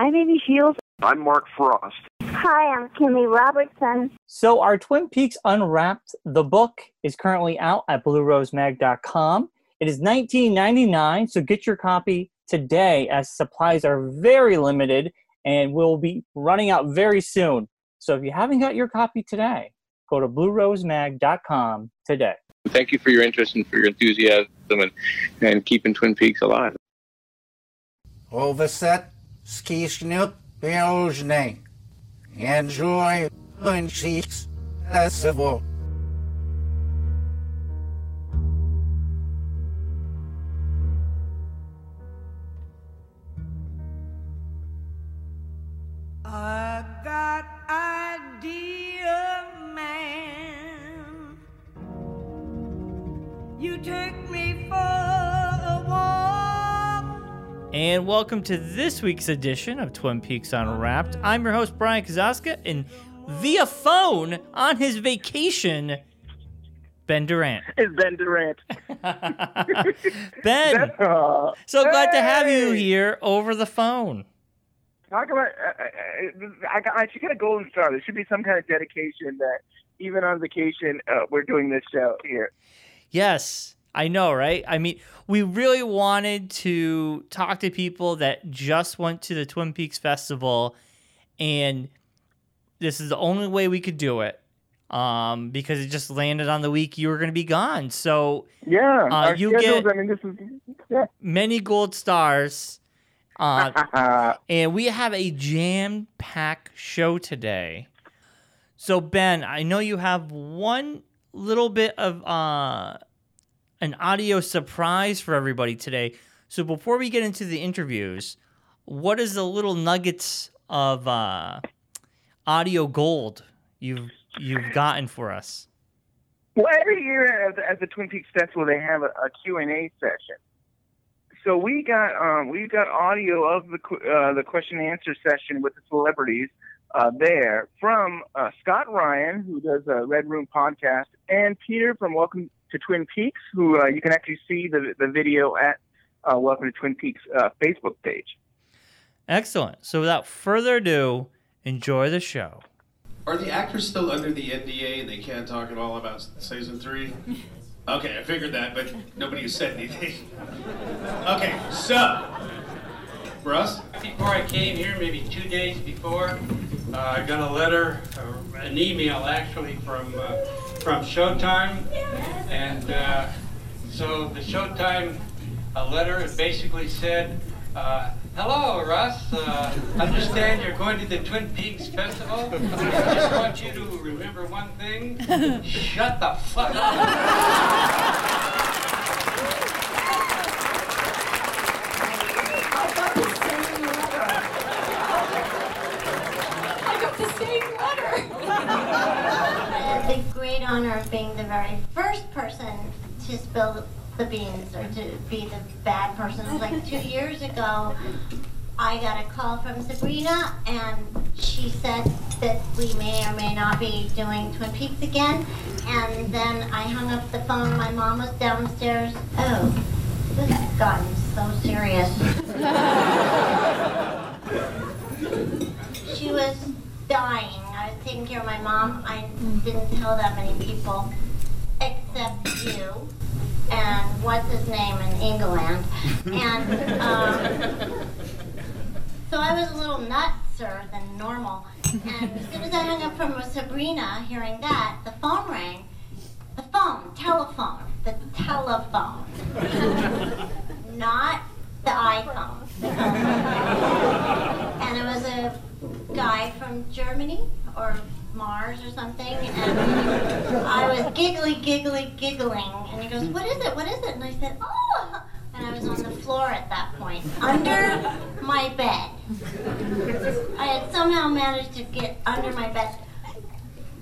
I'm Amy Shields. I'm Mark Frost. Hi, I'm Kimmy Robertson. So, our Twin Peaks Unwrapped, the book, is currently out at bluerosemag.com. It is $19.99, so get your copy today as supplies are very limited and will be running out very soon. So, if you haven't got your copy today, go to bluerosemag.com today. Thank you for your interest and for your enthusiasm and, and keeping Twin Peaks alive. Overset, skisknut, Belgian. Enjoy Peaks Festival. And welcome to this week's edition of Twin Peaks Unwrapped. I'm your host, Bryon Kozaczka, and via phone on his vacation, Ben Durant. It's Ben Durant. Ben, Uh, so glad to have you here over the phone. Talk about. Uh, uh, I, got, I should get a golden star. There should be some kind of dedication that even on vacation uh, we're doing this show here. Yes, I know, right? I mean, we really wanted to talk to people that just went to the Twin Peaks Festival, and this is the only way we could do it um, because it just landed on the week you were going to be gone. So Yeah, Uh, you get- I mean, this is. Yeah. many gold stars. Uh, and we have a jam packed show today. So, Ben, I know you have one little bit of uh, an audio surprise for everybody today. So, before we get into the interviews, what is the little nuggets of uh, audio gold you've you've gotten for us? Well, every year at the, at the Twin Peaks Festival, they have a, a Q&A session. So we got um, we got audio of the uh, the question and answer session with the celebrities uh, there from uh, Scott Ryan, who does a Red Room podcast, and Peter from Welcome to Twin Peaks, who uh, you can actually see the the video at uh, Welcome to Twin Peaks uh, Facebook page. Excellent. So, without further ado, enjoy the show. Are the actors still under the NDA and they can't talk at all about season three? Okay, I figured that, but nobody has said anything. Okay, so, Russ? Before I came here, maybe two days before, uh, I got a letter, or an email actually, from uh, from Showtime, and uh, so the Showtime uh, letter basically said, uh, "Hello, Russ. Uh, understand you're going to the Twin Peaks Festival. I just want you to remember one thing: shut the fuck up." I got the same letter. I had the great honor of being the very first person to spill the beans or to be the bad person. Like two years ago. I got a call from Sabrina, and she said that we may or may not be doing Twin Peaks again. And then I hung up the phone. My mom was downstairs. Oh, this has gotten so serious. She was dying. Taking care of my mom. I didn't tell that many people, except you and what's his name in England. And um, so I was a little nutser than normal. And as soon as I hung up from Sabrina, hearing that, the phone rang. The phone, telephone, the telephone, not the iPhone. and it was a guy from Germany or Mars or something, and I was giggly, giggly, giggling, and he goes, "What is it? What is it?" And I said, "Oh," and I was on the floor at that point, under my bed. I had somehow managed to get under my bed,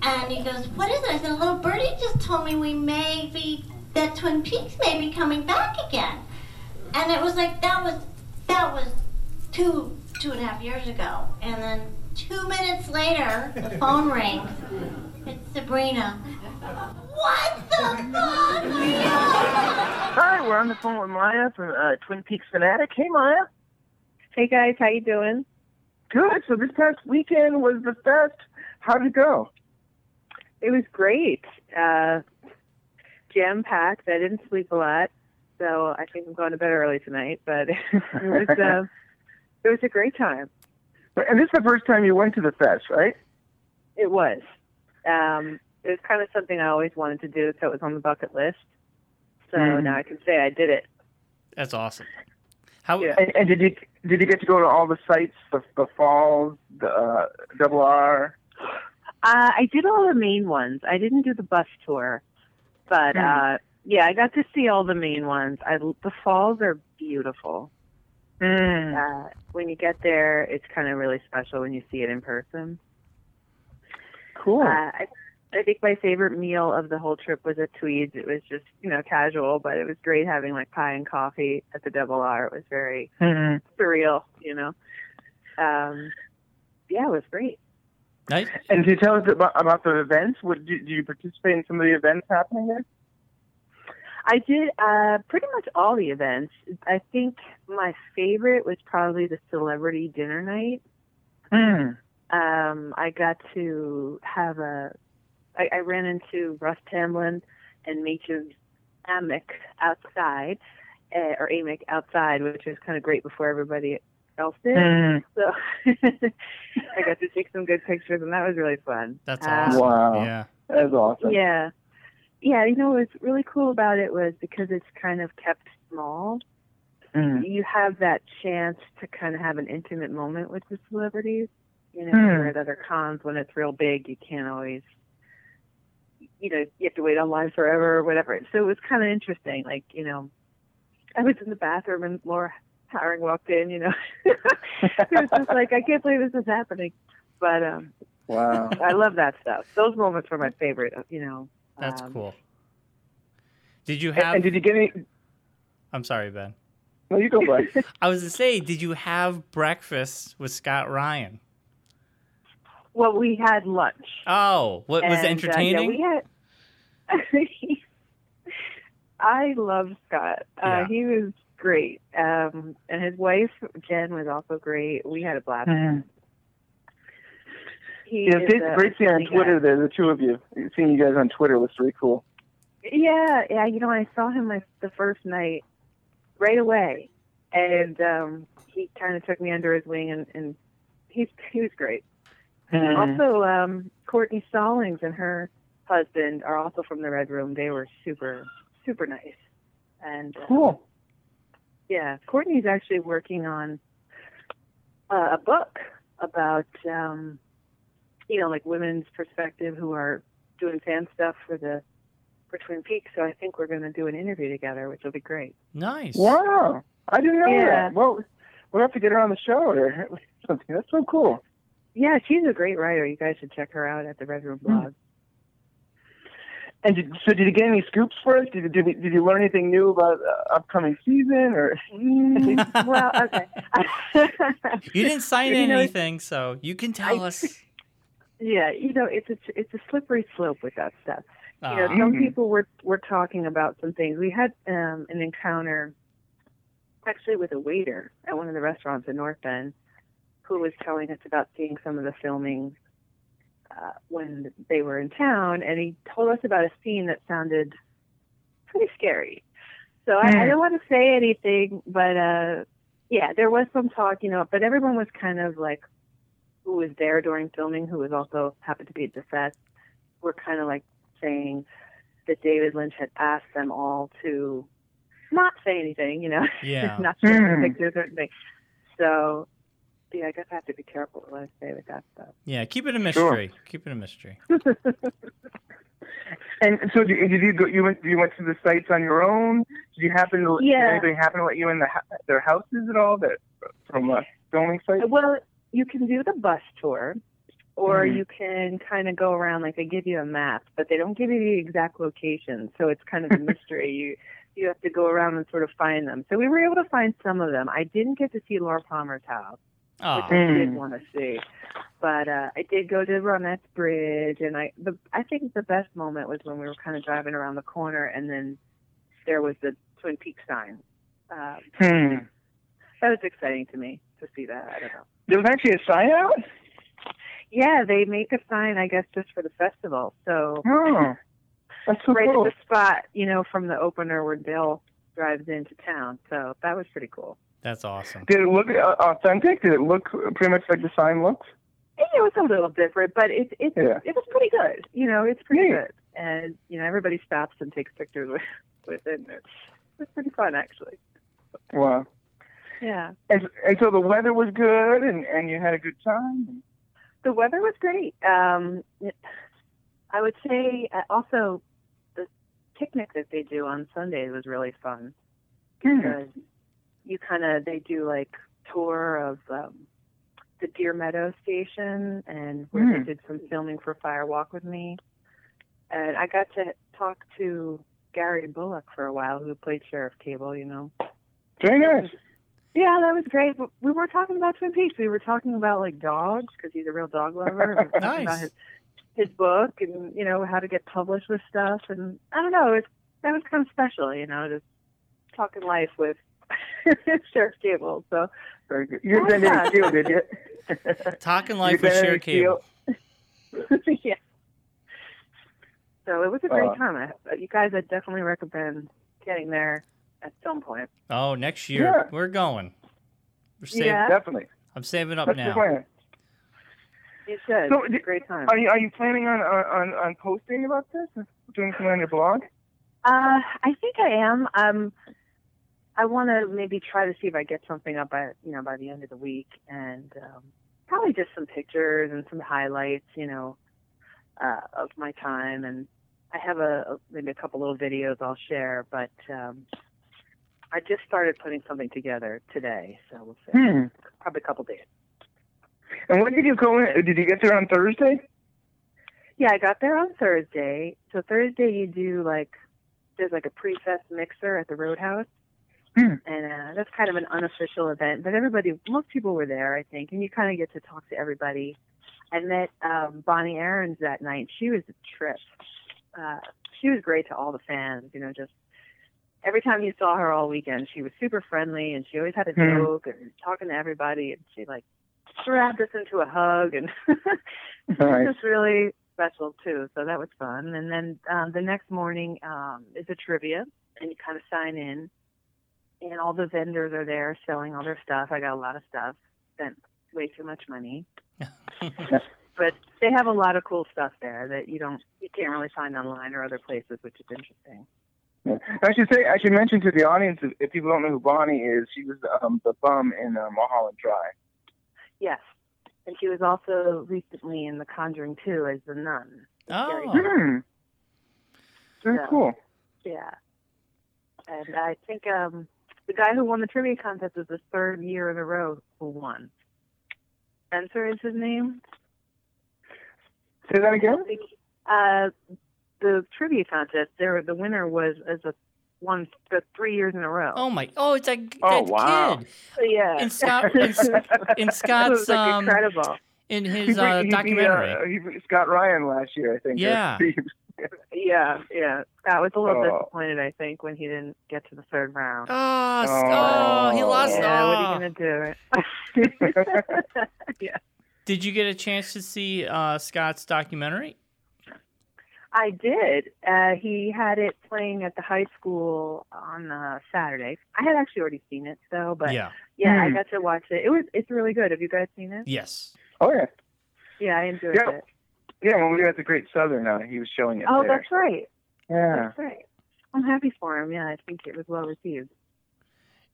and he goes, "What is it?" I said, "A little birdie just told me we may be that Twin Peaks may be coming back again," and it was like that was that was two two and a half years ago, and then two minutes later, the phone rings. It's Sabrina. What the fuck? Hi, we're on the phone with Maya from uh, Twin Peaks Fanatic. Hey, Maya. Hey guys, how you doing? Good. So this past weekend was the fest. How did it go? It was great. Uh, Jam packed. I didn't sleep a lot, so I think I'm going to bed early tonight. But it was uh, it was a great time. And this is the first time you went to the fest, right? It was. Um, it was kind of something I always wanted to do, so it was on the bucket list. So Mhm. now I can say I did it. That's awesome. How And, and did you did you get to go to all the sites, the, the falls, the uh, double R? Uh, I did all the main ones. I didn't do the bus tour, but Hmm. uh, yeah, I got to see all the main ones. I, the falls are beautiful. Mm. Uh, when you get there, it's kind of really special when you see it in person. Cool. Uh, I, I think my favorite meal of the whole trip was at Twede's. It was just, you know, casual, but it was great having like pie and coffee at the Double R. It was very Mhm. surreal, you know. Um, yeah, it was great. Nice. And can you tell us about, about the events? What, do, do you participate in some of the events happening there? I did uh, pretty much all the events. I think my favorite was probably the celebrity dinner night. Mm. Um, I got to have a. I, I ran into Russ Tamblyn and Mädchen Amick outside, uh, or Amick outside, which was kind of great before everybody else did. Mm. So I got to take some good pictures, and that was really fun. That's Um, awesome. Wow. Yeah. That's awesome. Yeah. Yeah, you know what's really cool about it was because it's kind of kept small, Mm. you have that chance to kind of have an intimate moment with the celebrities. You know, you're at other cons when it's real big, you can't always, you know, you have to wait online forever or whatever. So it was kind of interesting. Like, you know, I was in the bathroom and Laura Howard walked in, you know. it was just like, I can't believe this is happening. But um Wow. I love that stuff. Those moments were my favorite, you know. That's Um, cool. Did you have? and did you get any? I'm sorry, Ben. No, you go, Blake. I was to say, did you have breakfast with Scott Ryan? Well, we had lunch. Oh, what was it And, uh, yeah, entertaining? we had. I love Scott. Uh, Yeah. He was great, um, and his wife Jen was also great. We had a blast. Mhm. He Yeah, it's great seeing on guy. Twitter. The, the two of you, seeing you guys on Twitter was really cool. Yeah, yeah. You know, I saw him like the first night, right away, and um, he kind of took me under his wing, and, and he's he was great. Mhm. Also, um, Courtney Stallings and her husband are also from the Red Room. They were super, super nice. And uh, Cool. yeah, Courtney's actually working on uh, a book about, um, you know, like women's perspective who are doing fan stuff for the for Twin Peaks. So I think we're going to do an interview together, which will be great. Nice. Wow. I didn't know Yeah. that. Well, we'll have to get her on the show or something. That's so cool. Yeah, she's a great writer. You guys should check her out at the Red Room blog. And did, so, did you get any scoops for us? Did you, did you, did you learn anything new about uh, upcoming season? Or well, okay. You didn't sign You know, anything, so you can tell I- us. Yeah, you know, it's a it's a slippery slope with that stuff. You know, Ah. some Mhm. people were were talking about some things. We had um, an encounter actually with a waiter at one of the restaurants in North Bend who was telling us about seeing some of the filming uh, when they were in town, and he told us about a scene that sounded pretty scary. So I, I Hmm. don't want to say anything, but uh, yeah, there was some talk, you know, but everyone was kind of like who was there during filming, who was also happened to be at the fest, were kind of like saying that David Lynch had asked them all to not say anything, you know, Yeah. not show the pictures or anything. So, yeah, I guess I have to be careful what I say with that stuff. Yeah, keep it a Sure. mystery. Keep it a mystery. and so did, did you go? You went you went to the sites on your own? Did you happen to? Did Yeah. anybody happen to let you in the, their houses at all? That from uh, filming sites? Well, you can do the bus tour, or Mhm. you can kind of go around. Like they give you a map, but they don't give you the exact location, so it's kind of a mystery. you you have to go around and sort of find them. So we were able to find some of them. I didn't get to see Laura Palmer's house, Oh, which I did Mm. want to see, but uh, I did go to Ronette's Bridge, and I the I think the best moment was when we were kind of driving around the corner, and then there was the Twin Peaks sign. Um, Hmm. That was exciting to me to see that. I don't know. There was actually a sign out. Yeah, they make a sign, I guess, just for the festival. So Oh, that's so right cool. at the spot, you know, from the opener where Bill drives into town. So that was pretty cool. That's awesome. Did it look uh, authentic? Did it look pretty much like the sign looks? It was a little different, but it it Yeah. it was pretty good. You know, it's pretty Yeah. good, and you know, everybody stops and takes pictures with with it. and It's it's pretty fun, actually. Wow. Yeah, And, and so the weather was good, and, and you had a good time. the weather was great. Um, it, I would say uh, also the picnic that they do on Sunday was really fun. Hmm. because you kind of they do like tour of um, the Deer Meadow station and where Hmm. they did some filming for Fire Walk with Me, and I got to talk to Gary Bullock for a while, who played Sheriff Cable. You know. Very nice. Yeah, that was great. But we were talking about Twin Peaks. We were talking about like dogs because he's a real dog lover. and we about Nice. his his book and you know how to get published with stuff. And I don't know, it's that was kind of special. You know, just talking life with Sheriff Cable. So Very good. You Oh, didn't yeah. did you? Talking life You with did Share Cable. yeah. So it was a great Uh, time. I, you guys, I definitely recommend getting there at some point. Oh, next year Yeah. we're going. We're saving, Yeah. Definitely. I'm saving up That's the now. plan. You should. So, it's a great time. Are you are you planning on on, on posting about this? Doing something on your blog? Uh, I think I am. Um, I want to maybe try to see if I get something up by you know by the end of the week, and um, probably just some pictures and some highlights, you know, uh, of my time. And I have a, a maybe a couple little videos I'll share, but um, I just started putting something together today, so we'll see. Hmm. Probably a couple days. And when did you go in? Did you get there on Thursday? Yeah, I got there on Thursday. So Thursday you do like there's like a pre-fest mixer at the Roadhouse. Hmm. And uh, that's kind of an unofficial event, but everybody, most people were there, I think, and you kind of get to talk to everybody. I met um, Bonnie Aarons that night. She was a trip. Uh, she was great to all the fans. You know, just every time you saw her all weekend, she was super friendly, and she always had a Hmm. joke and talking to everybody. And she like grabbed us into a hug, and it Nice. was just really special too. So that was fun. And then um, the next morning um, is a trivia, and you kind of sign in, and all the vendors are there selling all their stuff. I got a lot of stuff. Spent way too much money, but they have a lot of cool stuff there that you don't, you can't really find online or other places, which is interesting. Yeah. I should say, I should mention to the audience, if, if people don't know who Bonnie is, she was um, the bum in uh, Mulholland Drive. Yes, and she was also recently in The Conjuring 2 as the nun. Oh, Hmm. Very Yeah. cool. Yeah. And I think um, the guy who won the trivia contest is the third year in a row who won. Spencer is his name. Say that again? Uh, the trivia contest, there the winner was as a won the three years in a row. oh my! Oh, it's like Oh, that wow. kid yeah. in Scott in, in it Scott's was like um incredible. in his beat- uh, he beat, documentary. uh, he Scott Ryan last year, I think. Yeah. Yeah, yeah. Scott was a little Oh. disappointed, I think, when he didn't get to the third round. Oh, s- Oh. oh, he lost. yeah, what oh. are you gonna do? yeah. Did you get a chance to see uh, Scott's documentary? I did. Uh, he had it playing at the high school on uh, Saturday. I had actually already seen it though, but yeah, yeah. I Hmm. got to watch it. It was it's really good. Have you guys seen it? Yes. Oh, yeah. Yeah, I enjoyed Yeah. it. Yeah, when we were at the Great Southern, uh, he was showing it Oh, there. that's right. Yeah. That's right. I'm happy for him. Yeah, I think it was well received.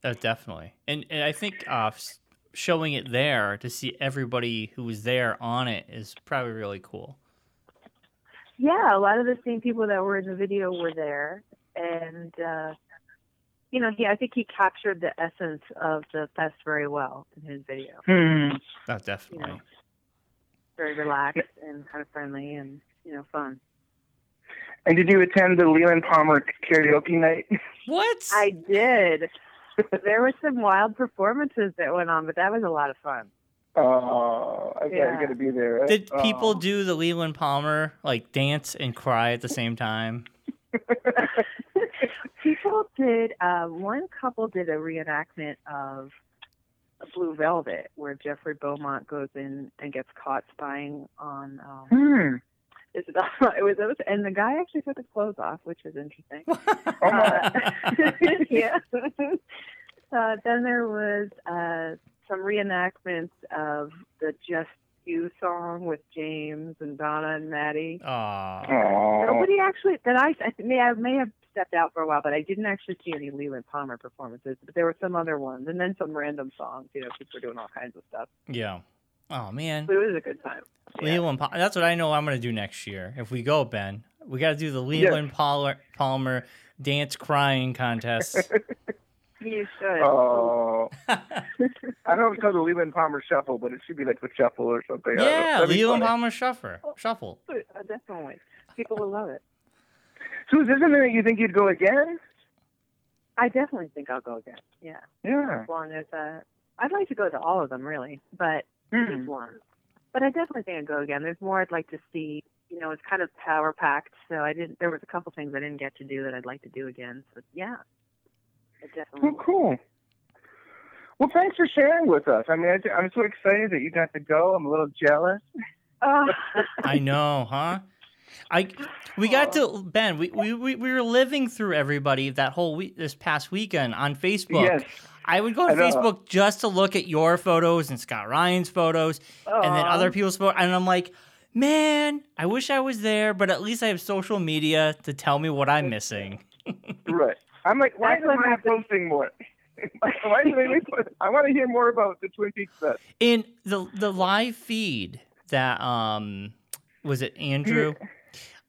Uh, definitely. And, and I think uh, showing it there to see everybody who was there on it is probably really cool. Yeah, a lot of the same people that were in the video were there, and uh, you know, he I think he captured the essence of the fest very well in his video. Hmm. Oh, definitely. Very relaxed and kind of friendly and you know fun. And did you attend the Leland Palmer karaoke night? What? I did. there were some wild performances that went on, but that was a lot of fun. Oh, I Yeah. got to be there. right? Did people Oh. do the Leland Palmer like dance and cry at the same time? People did. Uh, one couple did a reenactment of Blue Velvet, where Jeffrey Beaumont goes in and gets caught spying on um, Hmm. Isabel. It was, it was, and the guy actually took his clothes off, which was interesting. Oh, Uh, yeah. uh, then there was uh, some reenactments of the Just You song with James and Donna and Maddy. Aw. Aw. Nobody actually that I, I may I may have stepped out for a while, but I didn't actually see any Leland Palmer performances. But there were some other ones, and then some random songs. You know, people were doing all kinds of stuff. Yeah. Oh man. But it was a good time. Leland Palmer. That's what I know I'm going to do next year. If we go, Ben, we got to do the Leland Palmer, Palmer dance crying contest. You should. Oh. I don't know it's called the Leland Palmer Shuffle, but it should be like the Shuffle or something. I yeah, That'd Leland funny. Palmer Shuffle. Shuffle. Uh, definitely, people will love it. So is this something that you think you'd go again? I definitely think I'll go again. Yeah. Yeah. As long as uh, I'd like to go to all of them, really, but Hmm. just one. But I definitely think I'd go again. There's more I'd like to see. You know, it's kind of power packed, so I didn't. There was a couple things I didn't get to do that I'd like to do again. So yeah, I definitely. Well, cool. Well, thanks for sharing with us. I mean, I, I'm so excited that you got to go. I'm a little jealous. Oh, I know, huh? I we got to Ben. We, we we we were living through everybody that whole week this past weekend on Facebook. Yes. I would go to. Facebook just to look at your photos and Scott Ryan's photos, and then other people's photos, and I'm like, man, I wish I was there, but at least I have social media to tell me what I'm missing. Right. I'm like, why That's isn't I posting more? why isn't I I want to hear more about the Twin Peaks Fest. In the the live feed that um was it Andrew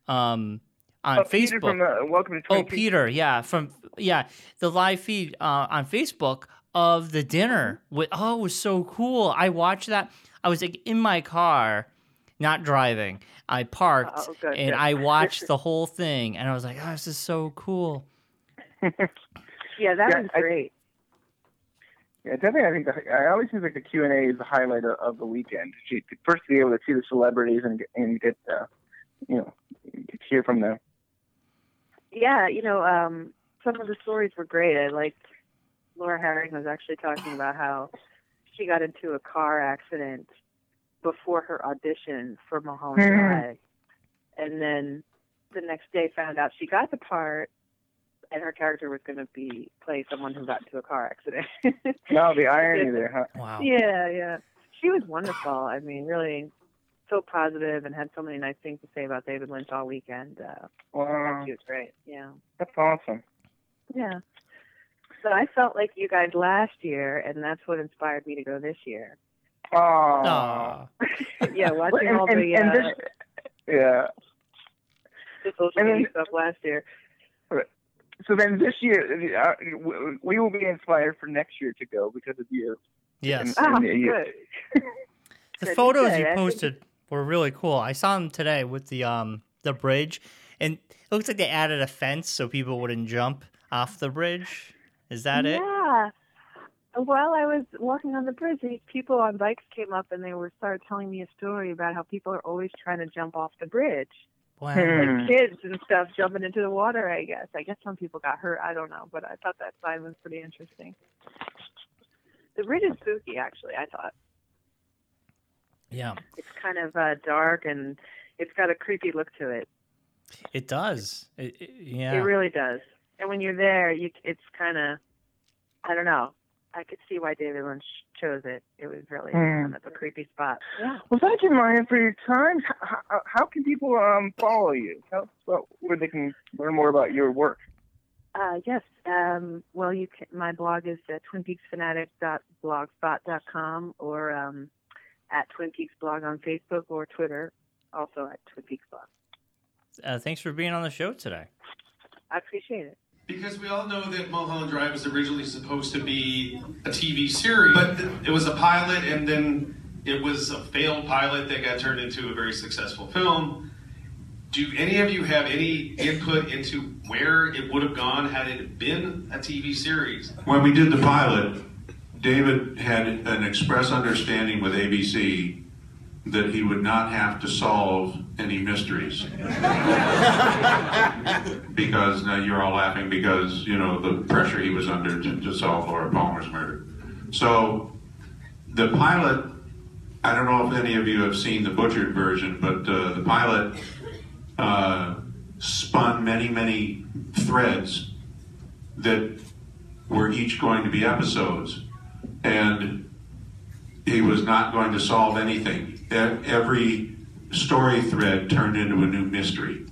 um on Oh, Peter Facebook. from the Welcome to Twin Oh, Peaks. Peter, yeah, from yeah, the live feed uh, on Facebook of the dinner. With, oh, it was so cool. I watched that. I was like in my car, not driving. I parked Oh, good, and good. I watched the whole thing, and I was like, "Oh, this is so cool." Yeah, that Yeah, was I- great. Yeah, definitely. I think the, I always think like the Q and A is the highlight of, of the weekend. To, to first be able to see the celebrities and get, and get uh, you know get to hear from them. yeah, you know, um, some of the stories were great. I liked Laura Harring was actually talking about how she got into a car accident before her audition for Mulholland Hmm. Drive, and then the next day found out she got the part, and her character was going to be play someone who got into a car accident. No, the irony there, huh? Wow. Yeah, yeah. She was wonderful. I mean, really so positive and had so many nice things to say about David Lynch all weekend. Uh, Wow, she was great. Yeah. that's awesome. Yeah. So I felt like you guys last year, and that's what inspired me to go this year. Oh, yeah, watching and, all the, and uh, this, yeah. the social and then- media stuff last year. So then this year, uh, we will be inspired for next year to go because of you. Yes, yeah, yeah. good. the Good. photos Good. you I think- posted were really cool. I saw them today with the um the bridge, and it looks like they added a fence so people wouldn't jump off the bridge. Is that it? Yeah. While I was walking on the bridge, these people on bikes came up and they were started telling me a story about how people are always trying to jump off the bridge. Wow. Hmm. Like kids and stuff jumping into the water, I guess. I guess some people got hurt. I don't know, but I thought that sign was pretty interesting. The bridge is spooky, actually, I thought. Yeah, It's kind of uh, dark and it's got a creepy look to it. it does. It, it- yeah. It really does. And when you're there, you it's kind of, I don't know. I could see why David Lynch chose it. It was really Hmm. kind of a creepy spot. Yeah. Well, thank you, Ryan, for your time. How, how, how can people um, follow you? Tell us about where they can learn more about your work. Uh, yes. Um, well, you can, my blog is uh, twinpeaksfanatic.blogspot.com or um, at Twin Peaks Blog on Facebook or Twitter, also at Twin Peaks Blog. Uh, thanks for being on the show today. I appreciate it. Because we all know that Mulholland Drive was originally supposed to be a TV series, but it was a pilot, and then it was a failed pilot that got turned into a very successful film. Do any of you have any input into where it would have gone had it been a TV series? When we did the pilot, David had an express understanding with ABC that he would not have to solve any mysteries. because now you're all laughing because, you know, the pressure he was under to, to solve Laura Palmer's murder. So the pilot. I don't know if any of you have seen the butchered version, but uh, the pilot uh, spun many, many threads that were each going to be episodes, and he was not going to solve anything. Every story thread turned into a new mystery,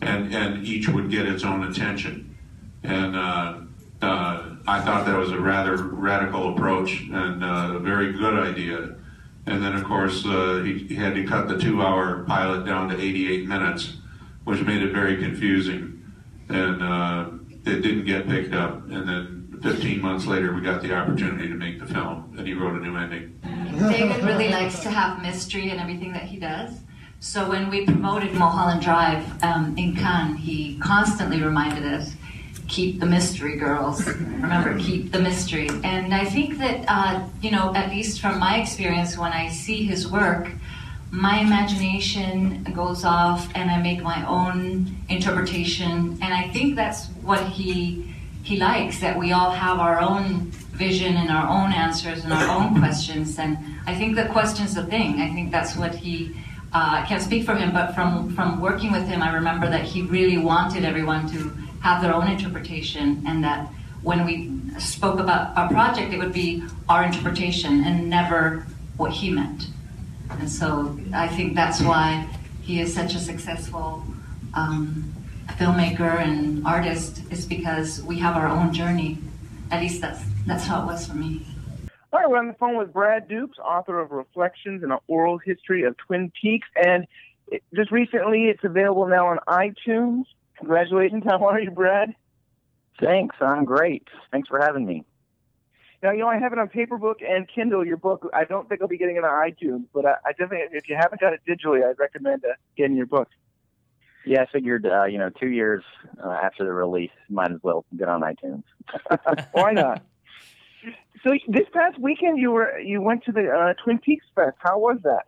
and and each would get its own attention. And uh, uh, I thought that was a rather radical approach and uh, a very good idea. And then, of course, uh, he, he had to cut the two-hour pilot down to 88 minutes, which made it very confusing, and uh, it didn't get picked up. And then 15 months later, we got the opportunity to make the film, and he wrote a new ending. David really likes to have mystery in everything that he does. So when we promoted Mulholland Drive um, in Cannes, he constantly reminded us, keep the mystery, girls. Remember, keep the mystery. And I think that, uh, you know, at least from my experience, when I see his work, my imagination goes off and I make my own interpretation. And I think that's what he he likes that we all have our own vision and our own answers and our own questions. And I think the question's the thing. I think that's what he. Uh, I can't speak for him, but from from working with him, I remember that he really wanted everyone to have their own interpretation, and that when we spoke about our project, it would be our interpretation and never what he meant. And so I think that's why he is such a successful um, filmmaker and artist, is because we have our own journey. At least that's that's how it was for me. All right, we're on the phone with Brad Dukes, author of Reflections and an Oral History of Twin Peaks, and it, just recently it's available now on iTunes. Congratulations! How are you, Brad? Thanks, I'm great. Thanks for having me. Now, you know, I have it on paperbook and Kindle. Your book, I don't think I'll be getting it on iTunes, but I, I definitely, if you haven't got it digitally, I'd recommend uh, getting your book. Yeah, I figured, uh, you know, two years uh, after the release, might as well get on iTunes. Why not? So this past weekend, you were you went to the uh, Twin Peaks Fest. How was that?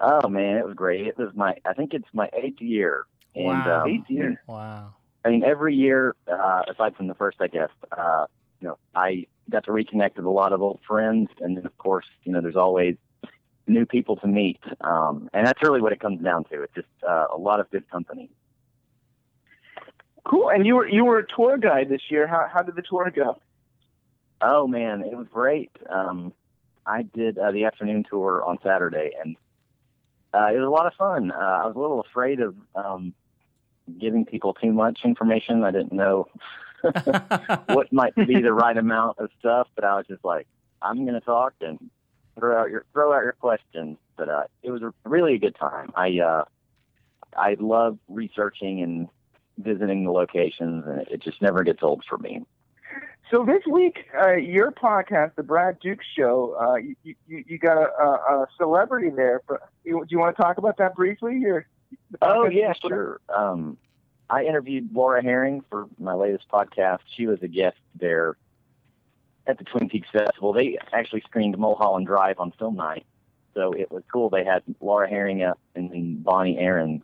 Oh man, it was great. It was my, I think it's my eighth year. And, Wow. um, Eighth year. Wow. I mean, every year, uh, aside from the first, I guess, uh, you know, I got to reconnect with a lot of old friends, and then of course, you know, there's always new people to meet, um, and that's really what it comes down to. It's just uh, a lot of good company. Cool. And you were you were a tour guide this year. How how did the tour go? Oh man, it was great. Um, I did uh, the afternoon tour on Saturday, and uh, it was a lot of fun. Uh, I was a little afraid of um, giving people too much information. I didn't know what might be the right amount of stuff, but I was just like, I'm going to talk and throw out your throw out your questions. But uh, it was a, really a good time. I uh, I love researching and visiting the locations, and it just never gets old for me. So this week, uh, your podcast, the Brad Dukes Show, uh, you, you you got a, a, celebrity there. For, you, do you want to talk about that briefly? Or Oh yeah, sure. Um, I interviewed Laura Harring for my latest podcast. She was a guest there at the Twin Peaks Festival. They actually screened Mulholland Drive on film night, so it was cool. They had Laura Harring up and then Bonnie Aaron,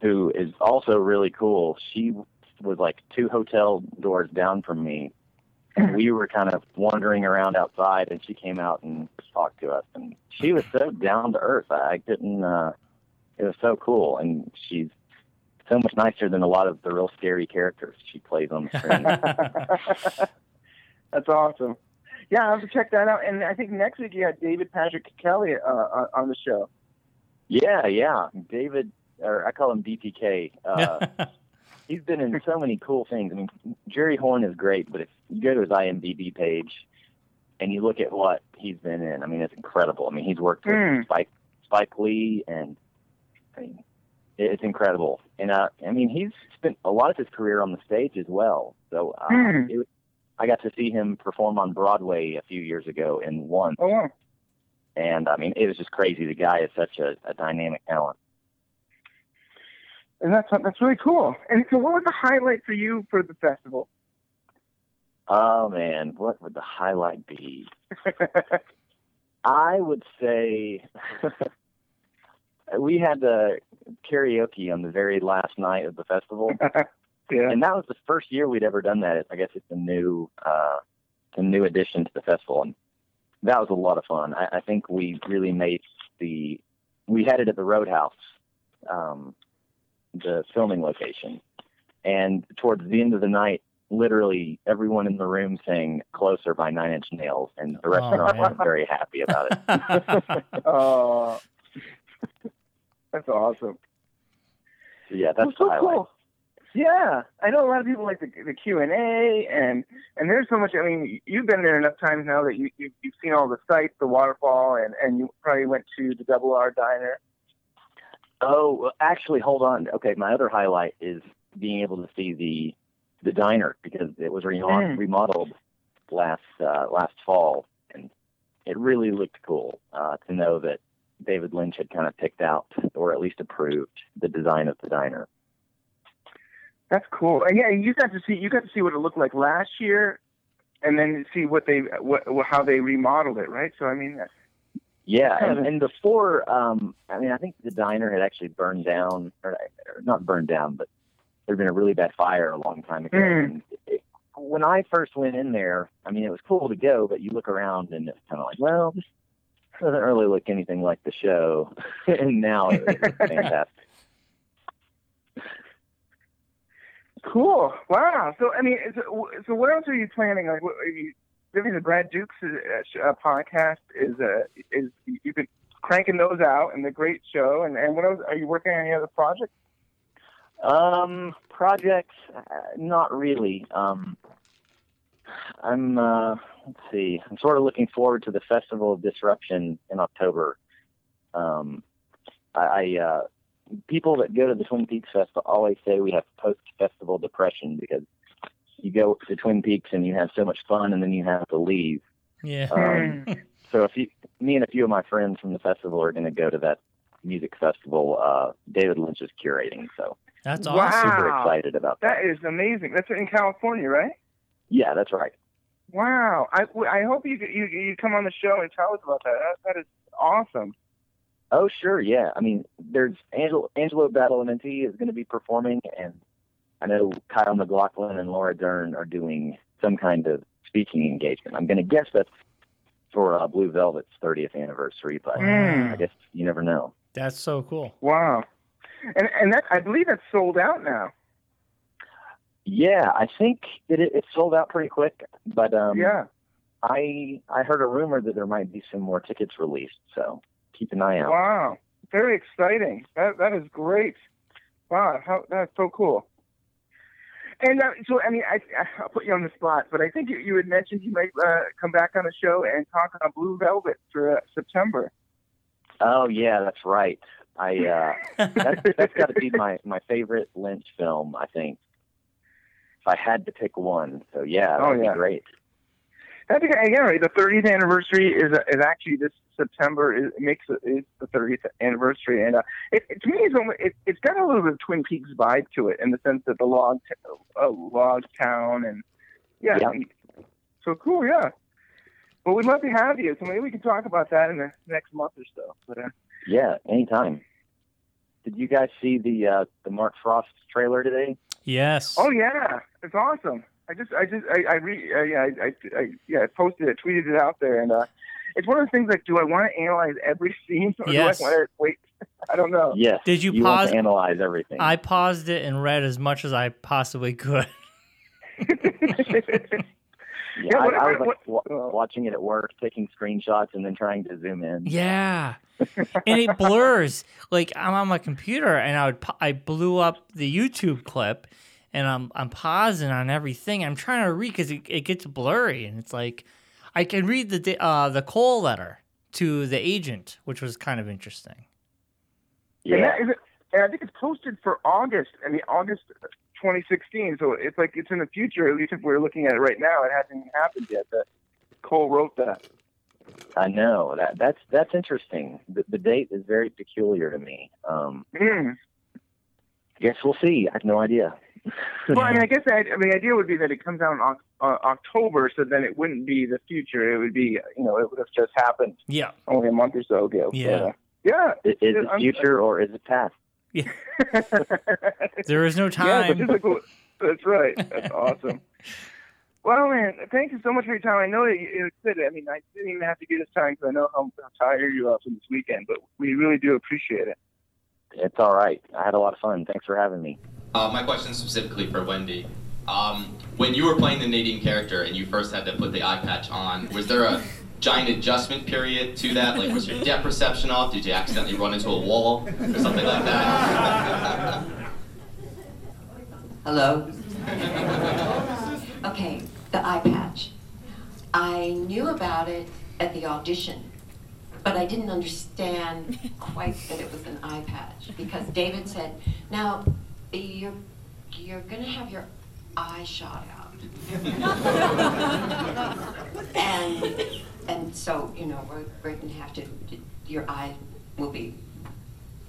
who is also really cool. She was like two hotel doors down from me, and we were kind of wandering around outside, and she came out and talked to us, and she was so down to earth. I couldn't. Uh, it was so cool, and she's so much nicer than a lot of the real scary characters she plays on the screen. That's awesome. Yeah, I have to check that out. And I think next week you got David Patrick Kelly uh, on on the show. yeah, yeah. David, or I call him DPK. Uh, he's been in so many cool things. I mean, Jerry Horne is great, but if you go to his IMDb page and you look at what he's been in, I mean, it's incredible. I mean, he's worked with Hmm. Spike Spike Lee, and I mean, it's incredible. And uh, I mean, he's spent a lot of his career on the stage as well. So uh, Hmm. it I got to see him perform on Broadway a few years ago in one, Oh, wow. and I mean, it was just crazy. The guy is such a, a dynamic talent. And that's that's really cool. And so, what was the highlight for you for the festival? Oh man, what would the highlight be? I would say we had the karaoke on the very last night of the festival, yeah. and that was the first year we'd ever done that. I guess it's a new, uh, a new addition to the festival, and that was a lot of fun. I, I think we really made the we had it at the Roadhouse, um, the filming location, and towards the end of the night, literally everyone in the room sang "Closer" by Nine Inch Nails, and the restaurant man. wasn't very happy about it. Oh, that's awesome. So, yeah, that's so the highlight. cool. Yeah, I know a lot of people like the the Q and A, and and there's so much. I mean, you've been there enough times now that you, you you've seen all the sites, the waterfall, and and you probably went to the Double R Diner. Oh, well, actually, hold on. Okay, my other highlight is being able to see the the diner because it was remo- Mm. remodeled last uh, last fall, and it really looked cool uh, to know that David Lynch had kind of picked out or at least approved the design of the diner. That's cool. And yeah, you got to see you got to see what it looked like last year, and then see what they what how they remodeled it, right? So I mean, that's- Yeah, and, and before, um, I mean, I think the diner had actually burned down, or, or not burned down, but there'd been a really bad fire a long time ago. Mm. And it, when I first went in there, I mean, it was cool to go, but you look around and it's kind of like, well, this doesn't really look anything like the show. and now it, it's fantastic. cool. Wow. So I mean, so, so what else are you planning? Like, what, are you, Mean, the Brad Dukes uh, uh, podcast is uh, is you've been cranking those out, and the great show. And and what else? Are you working on any other projects? Um, projects, uh, not really. Um, I'm, uh, let's see, I'm sort of looking forward to the Festival of Disruption in October. Um, I, I uh, people that go to the Twin Peaks Festival always say we have post-festival depression because you go to Twin Peaks and you have so much fun and then you have to leave. Yeah. Um, so if you, me and a few of my friends from the festival are going to go to that music festival, uh, David Lynch is curating. So That's awesome. Wow. awesome. super excited about that. That is amazing. That's in California, right? Yeah, that's right. Wow. I, I hope you you you come on the show and tell us about that. That, that is awesome. Oh, sure, yeah. I mean, there's Angelo, Angelo Badalamenti is going to be performing, and I know Kyle MacLachlan and Laura Dern are doing some kind of speaking engagement. I'm going to guess that's for uh, Blue Velvet's 30th anniversary, but Mm. I guess you never know. That's so cool. Wow. And and that I believe that's sold out now. Yeah, I think it, it sold out pretty quick, but um, yeah. I I heard a rumor that there might be some more tickets released, so keep an eye out. Wow. Very exciting. That that is great. Wow. How that's so cool. And uh, so, I mean, I, I'll put you on the spot, but I think you, you had mentioned you might uh, come back on the show and talk on Blue Velvet for uh, September. Oh yeah, that's right. I uh, that's, that's got to be my my favorite Lynch film. I think if I had to pick one. So yeah, Oh, that'd yeah. be great. I think again, right, the 30th anniversary is is actually this September. Is makes it is the 30th anniversary, and uh, it, it to me it's almost, it, it's got a little bit of Twin Peaks vibe to it in the sense that the log t- uh, log town and yeah, Yeah. and- so cool, yeah. Well, we'd love to have you, so maybe we can talk about that in the next month or so. But uh, Yeah, anytime. Did you guys see the uh, the Mark Frost trailer today? Yes. oh yeah, it's awesome. I just, I just, I, I re, uh, yeah, I, I, I, yeah, I posted it, tweeted it out there, and uh, it's one of the things like, do I want to analyze every scene, or Yes. do I want to wait? I don't know. Yes. Did you you want pause- to analyze everything? I paused it and read as much as I possibly could. yeah, I, what- I was what- like watching it at work, taking screenshots, and then trying to zoom in. Yeah. and it blurs. Like I'm on my computer and I would I blew up the YouTube clip and I'm I'm pausing on everything. I'm trying to read because it, it gets blurry and it's like I can read the uh, the call letter to the agent, which was kind of interesting. And, that is and I think it's posted for August. I mean, August 2016. So it's like it's in the future. At least if we're looking at it right now, it hasn't even happened yet. That Cole wrote that. I know that that's that's interesting. The, the date is very peculiar to me. Um, Mm. guess we'll see. I have no idea. Well, I mean, I guess the, I mean, the idea would be that it comes out in Oc- uh, October, so then it wouldn't be the future. It would be, you know, it would have just happened Yeah. only a month or so ago. Yeah. But, uh, yeah. Is, is it I'm- future or is it past? There is no Yeah, time. but just like, that's right. That's awesome. Well, man, thank you so much for your time. I know that you, you said it. I mean, I didn't even have to get this time because I know how, how tired you are from this weekend, but we really do appreciate it. It's all right. I had a lot of fun. Thanks for having me. Uh, my question is specifically for Wendy. Um, when you were playing the Nadine character and you first had to put the eye patch on, was there a giant adjustment period to that? Like, was your depth perception off? Did you accidentally run into a wall or something like that? Hello? Okay, the eye patch. I knew about it at the audition, but I didn't understand quite that it was an eye patch because David said, "Now, you're you're gonna have your eye shot out," and and so you know we're, we're gonna have to your eye will be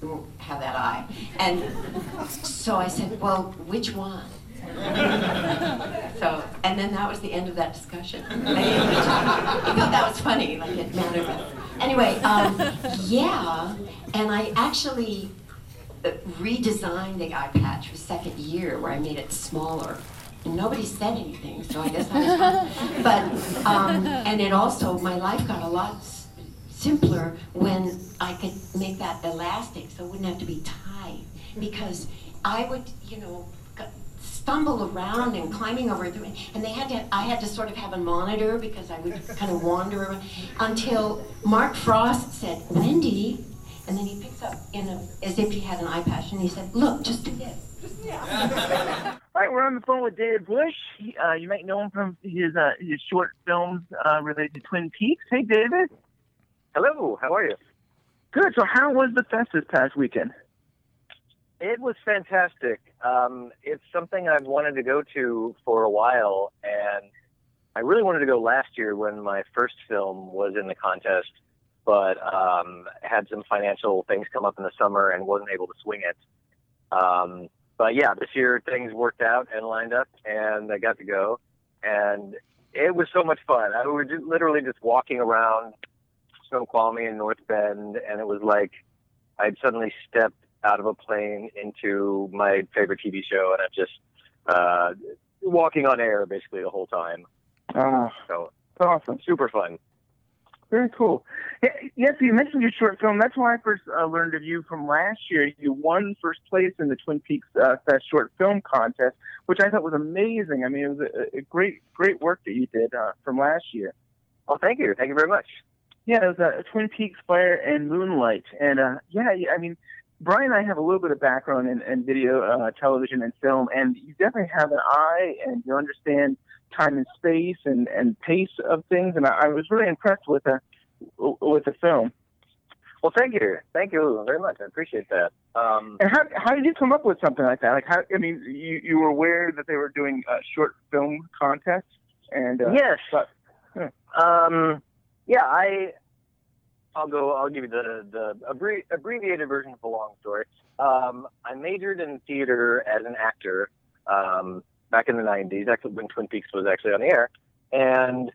won't have that eye, and so I said, "Well, which one?" So, and then that was the end of that discussion. I, thought that was funny, like it mattered. Anyway, um, yeah, and I actually redesigned the eye patch for second year where I made it smaller. And nobody said anything, so I guess I was fine. But, um, and it also, my life got a lot s- simpler when I could make that elastic so it wouldn't have to be tied. Because I would, you know, stumble around and climbing over it, and they had to, I had to sort of have a monitor because I would kind of wander around until Mark Frost said, Wendy, and then he picks up in a, as if he had an eye patch, and he said, look, just do this. All right, we're on the phone with David Busch. He, uh, you might know him from his uh, his short films uh, related to Twin Peaks. Hey, David. Hello. How are you? Good. So, how was the fest this past weekend? It was fantastic. Um, it's something I've wanted to go to for a while, and I really wanted to go last year when my first film was in the contest, but um, had some financial things come up in the summer and wasn't able to swing it. Um, but yeah, this year things worked out and lined up, and I got to go, and it was so much fun. I was just, literally just walking around Snoqualmie and North Bend, and it was like I'd suddenly stepped out of a plane into my favorite TV show, and I'm just uh, walking on air basically the whole time. Oh, So awesome. super fun. Very cool. Yes, you mentioned your short film. That's why I first uh, learned of you from last year. You won first place in the Twin Peaks uh, Fest short film contest, which I thought was amazing. I mean, it was a, a great, great work that you did uh, from last year. Oh, thank you. Thank you very much. Yeah, it was uh, Twin Peaks Fire and Moonlight, and uh, yeah, yeah, I mean, Bryon and I have a little bit of background in, in video, uh, television, and film, and you definitely have an eye, and you understand time and space and, and pace of things, and I, I was really impressed with the with the film. Well, thank you. Thank you very much. I appreciate that. Um, And how how did you come up with something like that? Like, how I mean, you you were aware that they were doing a short film contest, and uh, yes. but, yeah. Um, yeah, I. I'll go. I'll give you the the abbre- abbreviated version of the long story. Um, I majored in theater as an actor um, back in the '90s, actually when Twin Peaks was actually on the air, and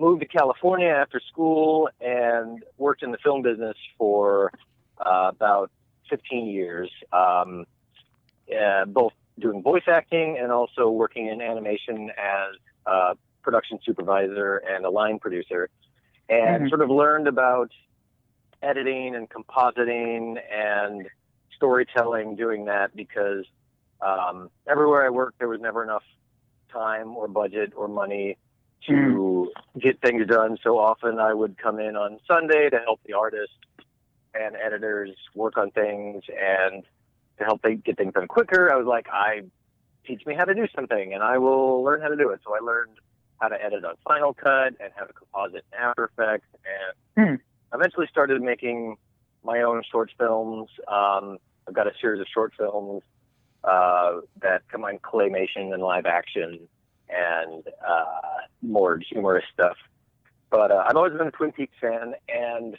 moved to California after school and worked in the film business for uh, about 15 years, um, uh, both doing voice acting and also working in animation as a production supervisor and a line producer, and Mhm. sort of learned about editing and compositing and storytelling doing that because um, everywhere I worked, there was never enough time or budget or money to get things done. So often I would come in on Sunday to help the artists and editors work on things and to help they get things done quicker. I was like, I teach me how to do something and I will learn how to do it. So I learned how to edit on Final Cut and how to composite in After Effects and eventually started making my own short films. Um, I've got a series of short films uh, that combine claymation and live action and uh, more humorous stuff. But uh, I've always been a Twin Peaks fan, and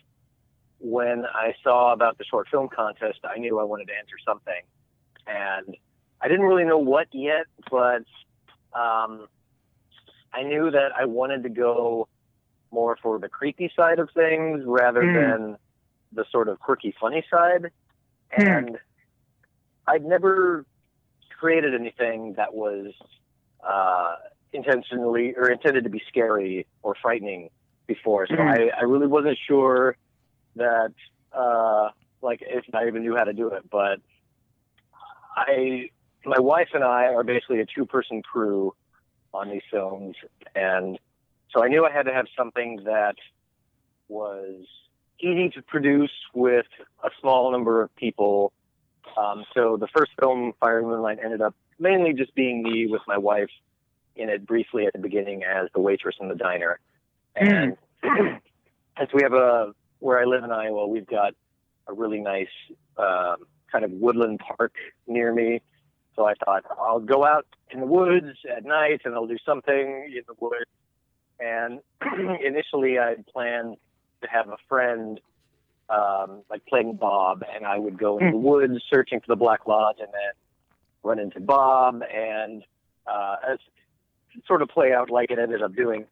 when I saw about the short film contest, I knew I wanted to enter something, and I didn't really know what yet, but um, I knew that I wanted to go more for the creepy side of things rather Mm. than the sort of quirky, funny side, and I'd never created anything that was uh, intentionally or intended to be scary or frightening before. So Mhm. I, I really wasn't sure that uh, like if I even knew how to do it. But I, my wife and I are basically a two-person crew on these films, and so I knew I had to have something that was easy to produce with a small number of people. Um, so the first film, Fire and Moonlight, ended up mainly just being me with my wife in it briefly at the beginning as the waitress in the diner. And and so we have a where I live in Iowa, we've got a really nice um, kind of woodland park near me. So I thought I'll go out in the woods at night and I'll do something in the woods. And initially, I planned to have a friend um, like playing Bob, and I would go into the woods searching for the Black Lodge, and then run into Bob, and uh, as sort of play out like it ended up doing.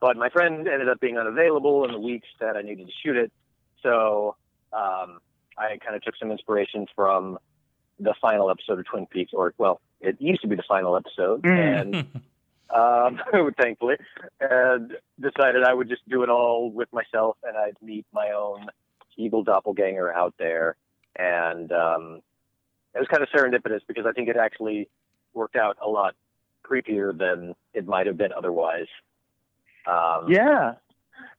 But my friend ended up being unavailable in the weeks that I needed to shoot it, so um, I kind of took some inspiration from the final episode of Twin Peaks, or well, it used to be the final episode, and um, thankfully, and decided I would just do it all with myself, and I'd meet my own evil doppelganger out there, and um, it was kind of serendipitous because I think it actually worked out a lot creepier than it might have been otherwise. Um, Yeah.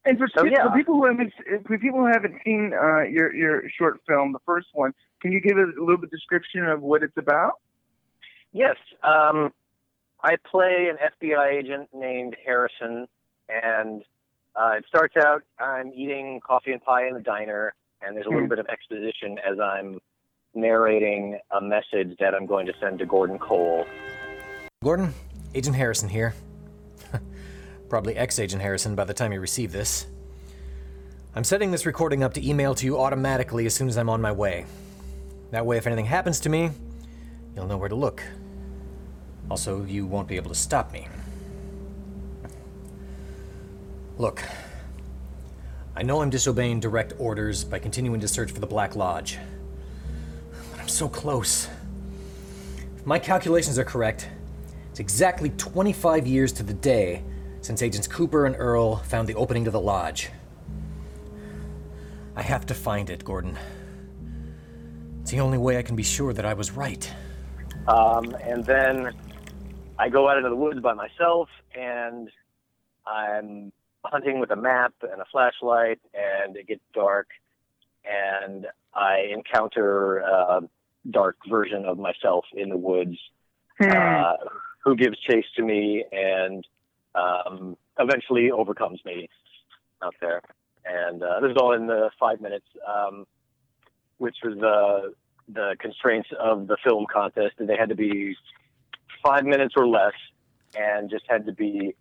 And for, So, yeah. for people who haven't for people who haven't seen uh, your your short film, the first one, can you give a little bit description of what it's about? Yes. Um, I play an FBI agent named Harrison, and uh, it starts out I'm eating coffee and pie in the diner, and there's a little Hmm. bit of exposition as I'm narrating a message that I'm going to send to Gordon Cole. Gordon, Agent Harrison here. Probably ex Agent Harrison by the time you receive this. I'm setting this recording up to email to you automatically as soon as I'm on my way. That way, if anything happens to me, you'll know where to look. Also, you won't be able to stop me. Look, I know I'm disobeying direct orders by continuing to search for the Black Lodge. But I'm so close. If my calculations are correct, it's exactly 25 years to the day since Agents Cooper and Earle found the opening to the lodge. I have to find it, Gordon. It's the only way I can be sure that I was right. Um, and then I go out into the woods by myself, and I'm hunting with a map and a flashlight, and it gets dark, and I encounter a dark version of myself in the woods uh, who gives chase to me and um, eventually overcomes me out there. And uh, this is all in the five minutes, um, which was the the constraints of the film contest. They had to be five minutes or less, and just had to be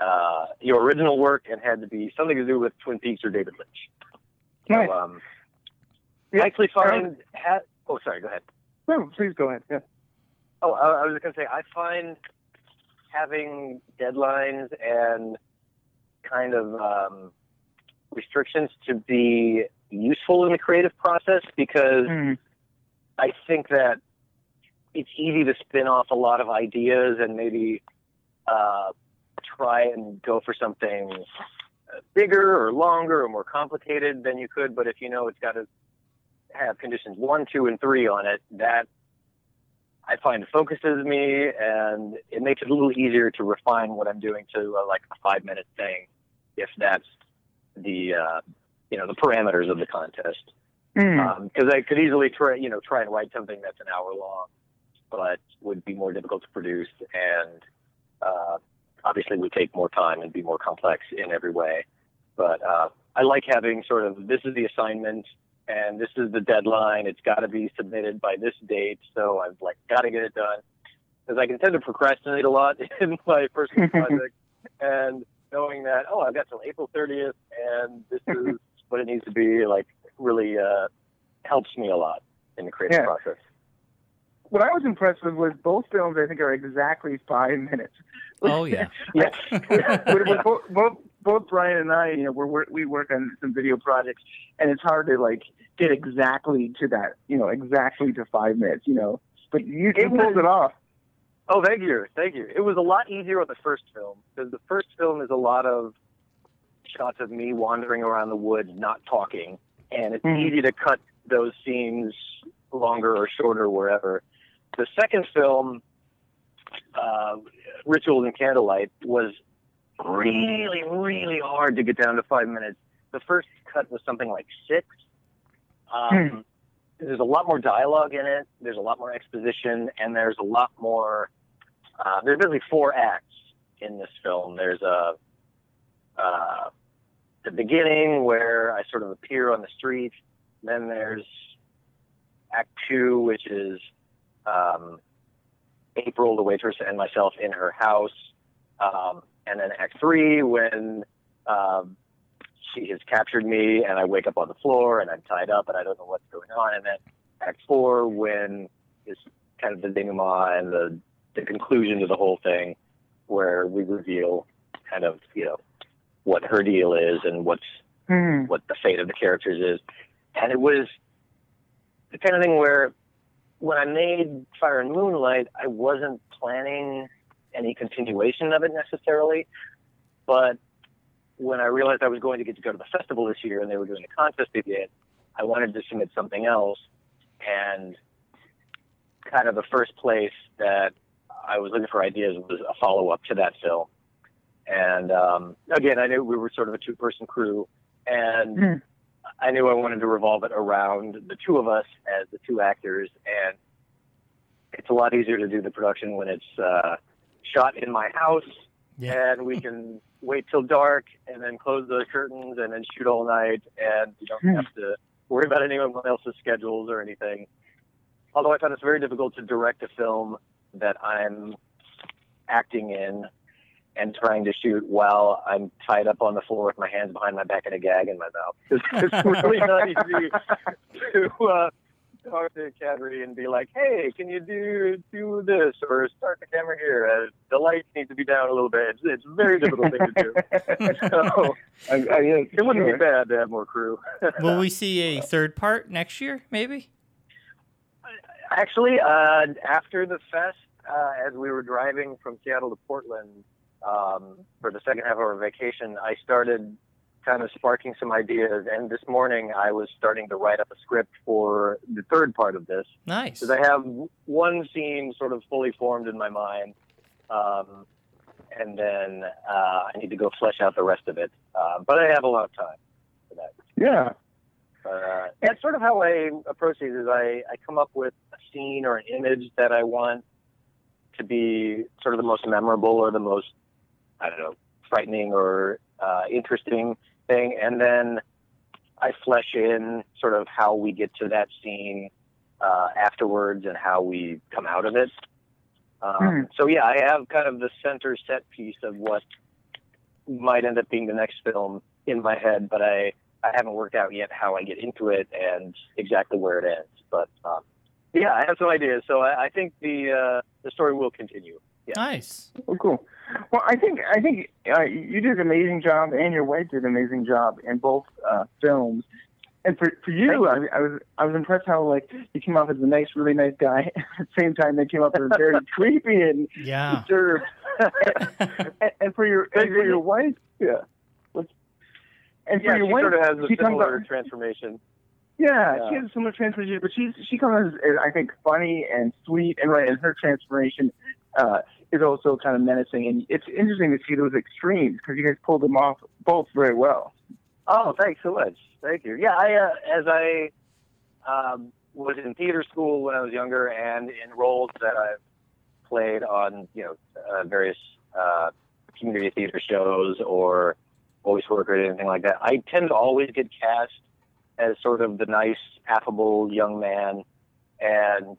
uh, your original work, and had to be something to do with Twin Peaks or David Lynch. Nice. So, um, I actually find. Ha- oh, sorry. Go ahead. No, please go ahead. Yeah. Oh, I, I was just gonna say, I find having deadlines and kind of um, restrictions to be useful in the creative process because I think that it's easy to spin off a lot of ideas and maybe uh, try and go for something uh, bigger or longer or more complicated than you could. But if you know it's got to have conditions one, two, and three on it, that I find focuses me and it makes it a little easier to refine what I'm doing to uh, like a five minute thing, if that's the uh, you know the parameters of the contest. Because I could easily try you know try and write something that's an hour long, but would be more difficult to produce and uh, obviously would take more time and be more complex in every way. But uh, I like having sort of this is the assignment and this is the deadline. It's got to be submitted by this date. So I've like got to get it done because I can tend to procrastinate a lot in my personal project. And knowing that, oh, I've got till April 30th and this is what it needs to be, like really uh, helps me a lot in the creative Yeah. process. What I was impressed with was both films. I think are exactly five minutes. Oh yeah. yeah. With- with both, both both Bryon and I, you know, we're, we're work on some video projects, and it's hard to like get exactly to that, you know, exactly to five minutes, you know. But you, you pulled it off. Oh, thank you, thank you. It was a lot easier with the first film because the first film is a lot of shots of me wandering around the woods, not talking, and it's Mhm. easy to cut those scenes longer or shorter wherever. The second film, uh, Rituals and Candlelight, was really, really hard to get down to five minutes. The first cut was something like six. Um, there's a lot more dialogue in it. There's a lot more exposition, and there's a lot more. Uh, there's basically four acts in this film. There's a uh, the beginning where I sort of appear on the street. Then there's Act Two, which is um, April, the waitress, and myself in her house. Um, and then Act Three, when um, she has captured me and I wake up on the floor and I'm tied up and I don't know what's going on. And then Act Four, when is kind of the denouement and the, the conclusion to the whole thing, where we reveal kind of, you know, what her deal is and what's Hmm. what the fate of the characters is. And it was the kind of thing where when I made Fire and Moonlight, I wasn't planning any continuation of it necessarily. But when I realized I was going to get to go to the festival this year and they were doing a contest again, I wanted to submit something else. And kind of the first place that I was looking for ideas was a follow up to that film. And um, again, I knew we were sort of a two person crew. And I knew I wanted to revolve it around the two of us as the two actors, and it's a lot easier to do the production when it's uh, shot in my house, and we can wait till dark and then close the curtains and then shoot all night, and you don't have to worry about anyone else's schedules or anything. Although I found it's very difficult to direct a film that I'm acting in and trying to shoot while I'm tied up on the floor with my hands behind my back and a gag in my mouth. It's, it's really not easy to uh, talk to Cadre and be like, "Hey, can you do do this or start the camera here? Uh, the lights need to be down a little bit." It's, it's a very difficult thing to do. so I, I, yeah, it wouldn't sure. be bad to have more crew. Will we see a third part next year, maybe? Actually, uh, after the fest, uh, as we were driving from Seattle to Portland um, for the second half of our vacation, I started kind of sparking some ideas. And this morning, I was starting to write up a script for the third part of this. Nice. Because I have one scene sort of fully formed in my mind, um, and then uh, I need to go flesh out the rest of it. Uh, but I have a lot of time for that. Yeah. Uh, that's sort of how I approach these. Is I, I come up with a scene or an image that I want to be sort of the most memorable or the most I don't know frightening or uh, interesting thing, and then I flesh in sort of how we get to that scene uh, afterwards and how we come out of it. Um, Hmm. So yeah, I have kind of the center set piece of what might end up being the next film in my head, but I I haven't worked out yet how I get into it and exactly where it ends. But um, yeah, I have some ideas, so I, I think the uh, the story will continue. Yeah. Nice. Oh, cool. Well, I think I think uh, you did an amazing job, and your wife did an amazing job in both uh, films. And for for you, I, I was I was impressed how like you came off as a nice, really nice guy. At the same time, they came off as very creepy and Yeah. disturbed. and, and for your and for your wife, yeah. And for yeah, your she wife, sort of has a she comes similar out- transformation. yeah, Yeah. she has a similar transformation, but she's she comes as I think funny and sweet, and right, and her transformation uh, is also kind of menacing. And it's interesting to see those extremes because you guys pulled them off both very well. Oh, thanks so much. Thank you. Yeah, I uh, as I um, was in theater school when I was younger, and in roles that I've played on, you know, uh, various uh, community theater shows or voice work or anything like that. I tend to always get cast as sort of the nice, affable young man, and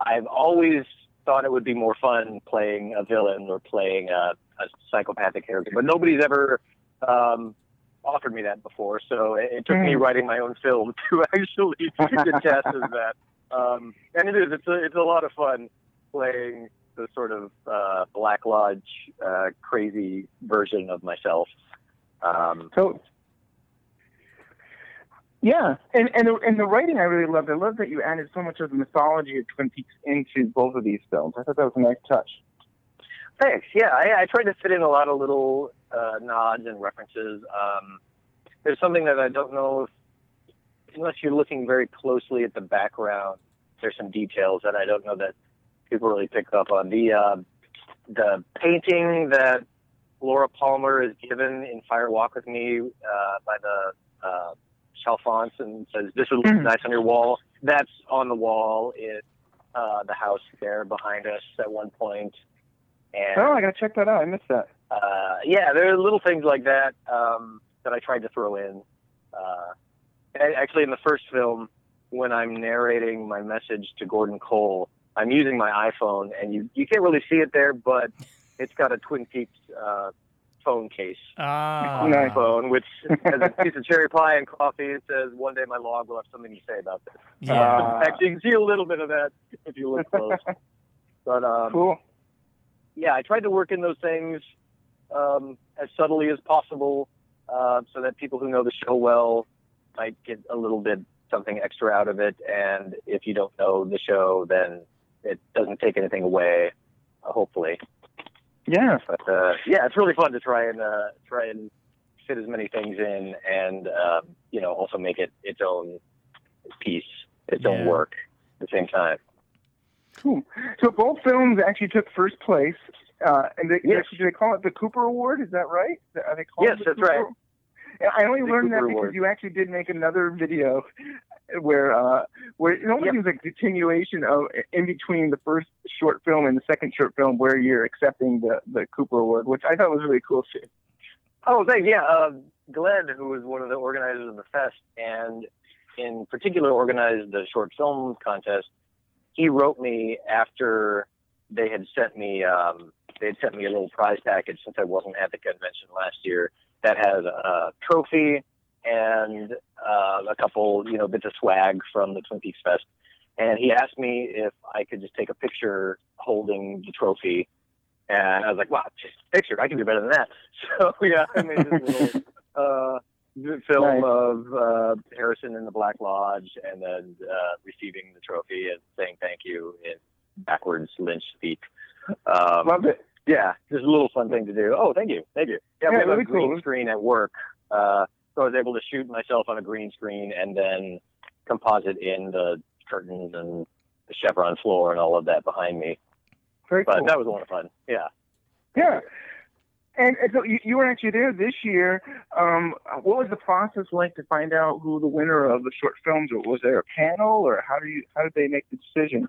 I've always thought it would be more fun playing a villain or playing a, a psychopathic character, but nobody's ever um, offered me that before. So it, it took me Mm. writing my own film to actually get cast as that. Um, and it is. It's a, it's a lot of fun playing the sort of uh, Black Lodge uh, crazy version of myself. Um, So, Yeah, and and the, and the writing I really loved. I love that you added so much of the mythology of Twin Peaks into both of these films. I thought that was a nice touch. Thanks. Yeah, I, I tried to fit in a lot of little uh, nods and references. Um, there's something that I don't know if, unless you're looking very closely at the background, there's some details that I don't know that people really pick up on. The uh, the painting that Laura Palmer is given in Fire Walk with Me uh, by the uh, Chalfont and says, "This would look nice on your wall." That's on the wall in uh, the house there behind us at one point. And Oh, I gotta check that out. I missed that. uh, yeah, there are little things like that um, that I tried to throw in. Uh, actually, in the first film, when I'm narrating my message to Gordon Cole, I'm using my iPhone, and you you can't really see it there, but it's got a Twin Peaks uh, phone case Ah. on my phone, which has a piece of cherry pie and coffee. It says, "One day my log will have something to say about this." Yeah. Uh, actually, you can see a little bit of that if you look close. but um, cool. Yeah, I tried to work in those things um, as subtly as possible, uh, so that people who know the show well might get a little bit something extra out of it. And if you don't know the show, then it doesn't take anything away. Uh, hopefully. Yeah. But uh, yeah, it's really fun to try and uh, try and fit as many things in, and um, you know, also make it its own piece, its own work at the same time. Cool. So both films actually took first place, uh, and they, Yes. actually, do they call it the Cooper Award? Is that right? Are they called Yes, the that's Cooper? right. Yeah, I only learned that because Award. you actually did make another video where uh, where it almost seems like a continuation of in between the first short film and the second short film where you're accepting the the Cooper Award, which I thought was really cool too. Oh, thanks. Yeah, uh, Glenn, who was one of the organizers of the fest, and in particular organized the short film contest. He wrote me after they had sent me um, they had sent me a little prize package since I wasn't at the convention last year that had a trophy and uh, a couple you know bits of swag from the Twin Peaks Fest. And he asked me if I could just take a picture holding the trophy and I was like, wow, just picture. I can do better than that. So, yeah, I made this little uh, film Nice. of uh, Harrison in the Black Lodge and then uh, receiving the trophy and saying thank you in backwards Lynch speak. Um, Love it. Yeah, just a little fun thing to do. Oh, thank you. Thank you. Yeah, Yeah, we have a green cool. screen at work. Uh, so I was able to shoot myself on a green screen and then composite in the curtains and the chevron floor and all of that behind me. Very but cool. that was a lot of fun. Yeah. Yeah. And, and so you, you were actually there this year. Um, what was the process like to find out who the winner of the short films was? Was there a panel, or how do you how did they make the decision?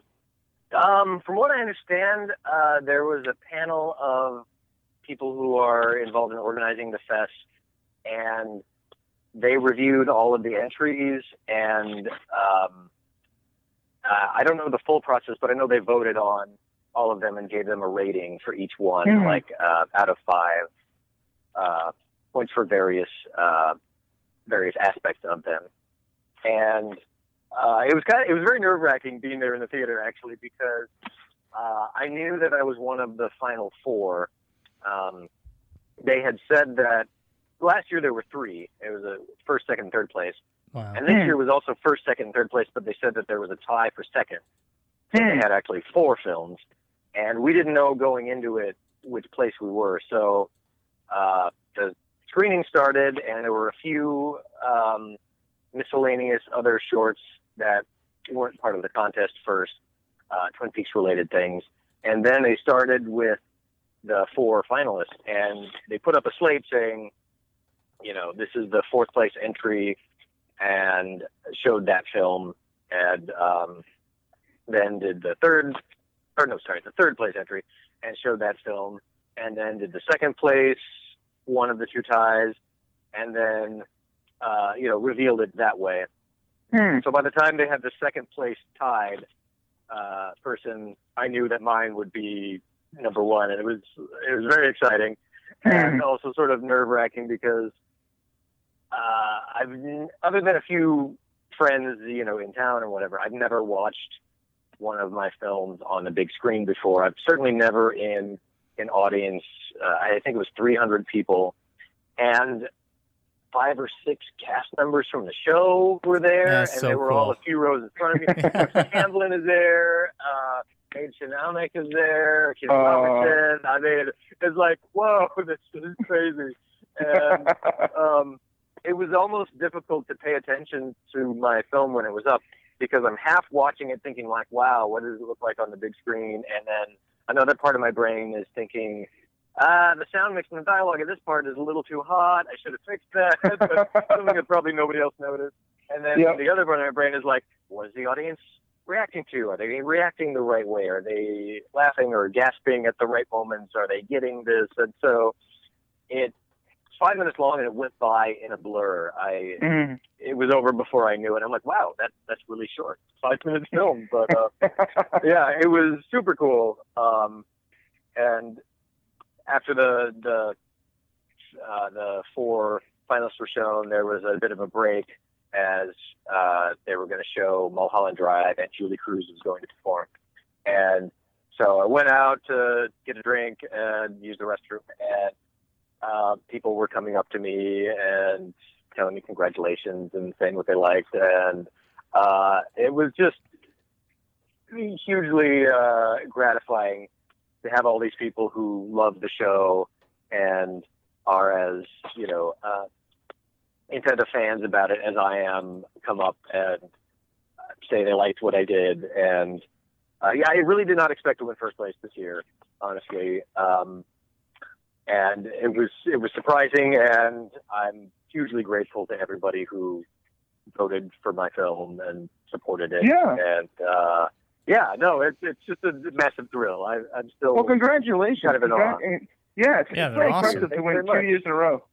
Um, from what I understand, uh, there was a panel of people who are involved in organizing the fest, and they reviewed all of the entries. And um, uh, I don't know the full process, but I know they voted on all of them and gave them a rating for each one, Mhm. like uh, out of five uh, points for various uh, various aspects of them. And uh, it was kind of, it was very nerve wracking being there in the theater actually because uh, I knew that I was one of the final four. Um, they had said that last year there were three. It was a first, second, and third place, Wow. and this year was also first, second, and third place. But they said that there was a tie for second. So they had actually four films, and we didn't know going into it which place we were. So uh, the screening started, and there were a few um, miscellaneous other shorts that weren't part of the contest first, uh, Twin Peaks related things. And then they started with the four finalists, and they put up a slate saying, you know, this is the fourth place entry, and showed that film, and um, then did the third, or no, sorry, the third place entry, and showed that film, and then did the second place, one of the two ties, and then, uh, you know, revealed it that way. So by the time they had the second place tied uh, person, I knew that mine would be number one, and it was it was very exciting, and also sort of nerve wracking because uh, I've other than a few friends, you know, in town or whatever, I've never watched one of my films on the big screen before. I've certainly never in an audience. Uh, I think it was 300 people, and five or six cast members from the show were there, That's and so they were all a few rows in front of me. Tamblyn is there. Uh, Paige Shanalnik is there. Kim Oh. Robertson. I mean, it's like, whoa, this is crazy. And um, it was almost difficult to pay attention to my film when it was up because I'm half watching it thinking like, wow, what does it look like on the big screen? And then another part of my brain is thinking, ah, the sound mix and the dialogue of this part is a little too hot. I should have fixed that. But something that probably nobody else noticed. And then Yep. the other part of my brain is like, what is the audience reacting to? Are they reacting the right way? Are they laughing or gasping at the right moments? Are they getting this? And so it five minutes long and it went by in a blur. I Mhm. it was over before I knew it. I'm like, wow, that that's really short. Five minutes film, but uh, yeah, it was super cool. Um, and after the the uh, the four finalists were shown, there was a bit of a break as uh, they were going to show Mulholland Drive and Julee Cruise was going to perform. And so I went out to get a drink and use the restroom, and uh, people were coming up to me and telling me congratulations and saying what they liked, and uh, it was just hugely uh, gratifying to have all these people who love the show and are as you know uh, intent of fans about it as I am come up and say they liked what I did. And uh, yeah I really did not expect to win first place this year honestly. Um, and it was it was surprising and I'm hugely grateful to everybody who voted for my film and supported it Yeah. and uh, yeah no it's it's just a massive thrill I, I'm still Well, congratulations. kind of in awe. Yeah, it's, Yeah, it's very awesome. impressive to win two years in a row.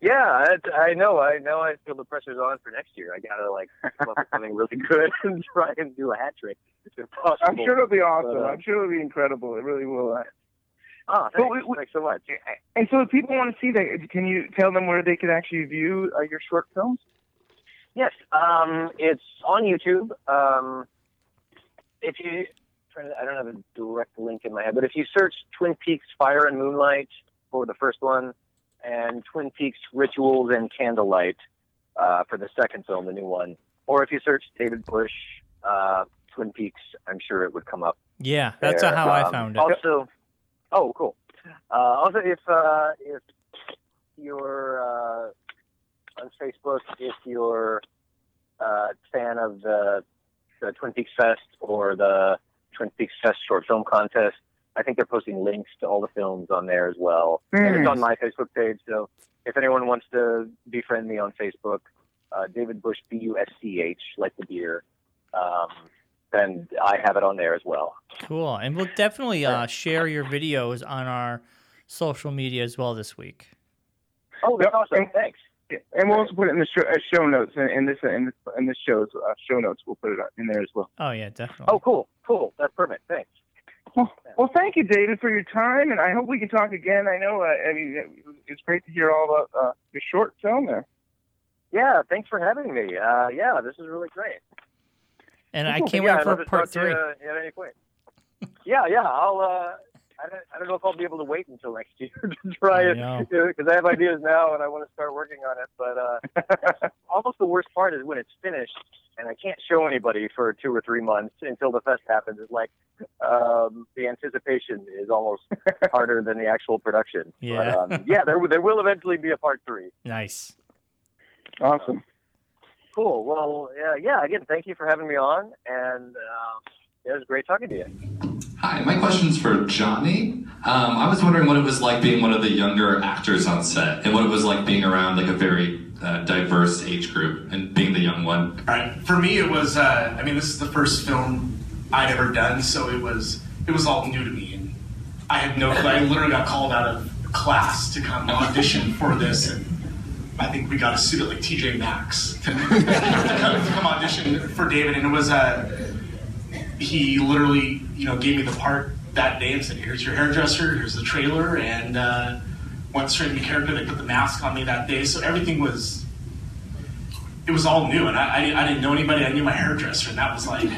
Yeah, I, I know. I know. I feel the pressure's on for next year. I gotta like come up with something really good and try and do a hat trick if possible. I'm sure it'll be awesome. But, uh, I'm sure it'll be incredible. It really will. Uh, Oh, But thanks. we- we- thanks so much. And so, if people want to see that, can you tell them where they can actually view uh, your short films? Yes, um, it's on YouTube. Um, if you, trying to- I don't have a direct link in my head, but if you search Twin Peaks Fire and Moonlight for the first one, and Twin Peaks Rituals and Candlelight uh, for the second film, the new one, or if you search David Busch uh, Twin Peaks, I'm sure it would come up. Yeah, that's there. how I Um, found it. Also, oh, cool. Uh, also, if uh, if you're uh, on Facebook, if you're a fan of the, the Twin Peaks Fest or the Twin Peaks Fest Short Film Contest, I think they're posting links to all the films on there as well. And it's on my Facebook page, so if anyone wants to befriend me on Facebook, uh, David Busch B U S C H, like the beer, um, then I have it on there as well. Cool. And we'll definitely uh, share your videos on our social media as well this week. Oh, that's awesome. Thanks. And we'll also put it in the show, uh, show notes and, in this in this in this show's uh, show notes. We'll put it in there as well. Oh, yeah, definitely. Oh, cool, cool. That's perfect. Thanks. Well, thank you, David, for your time, and I hope we can talk again. I know, uh, I mean, it, it's great to hear all about uh, your short film there. Yeah, thanks for having me. Uh, yeah, this is really great. And I Cool. can't yeah, wait for part talk to you, three. uh, at any point. Yeah, yeah. I'll. Uh, I don't, I don't know if I'll be able to wait until next year to try I it because I have ideas now and I want to start working on it. But uh, almost the worst part is when it's finished and I can't show anybody for two or three months until the fest happens. It's like um, the anticipation is almost harder than the actual production. Yeah. But, um, yeah. There there will eventually be a part three. Nice. Awesome. Cool. Well, yeah, yeah. Again, thank you for having me on, and um, it was great talking to you. Hi, my question's for Johnny. Um, I was wondering what it was like being one of the younger actors on set, and what it was like being around like a very uh, diverse age group and being the young one. All right. For me, it was. Uh, I mean, this is the first film I'd ever done, so it was. It was all new to me, and I had no. I literally got called out of class to come audition for this, and I think we got a suit at like TJ Maxx to, to, come, to come audition for David, and it was. Uh, he literally, you know, gave me the part that day and said, "Here's your hairdresser. Here's the trailer," and uh, went straight into character. They put the mask on me that day, so everything was it was all new, and I, I, didn't- I didn't know anybody. I knew my hairdresser, and that was like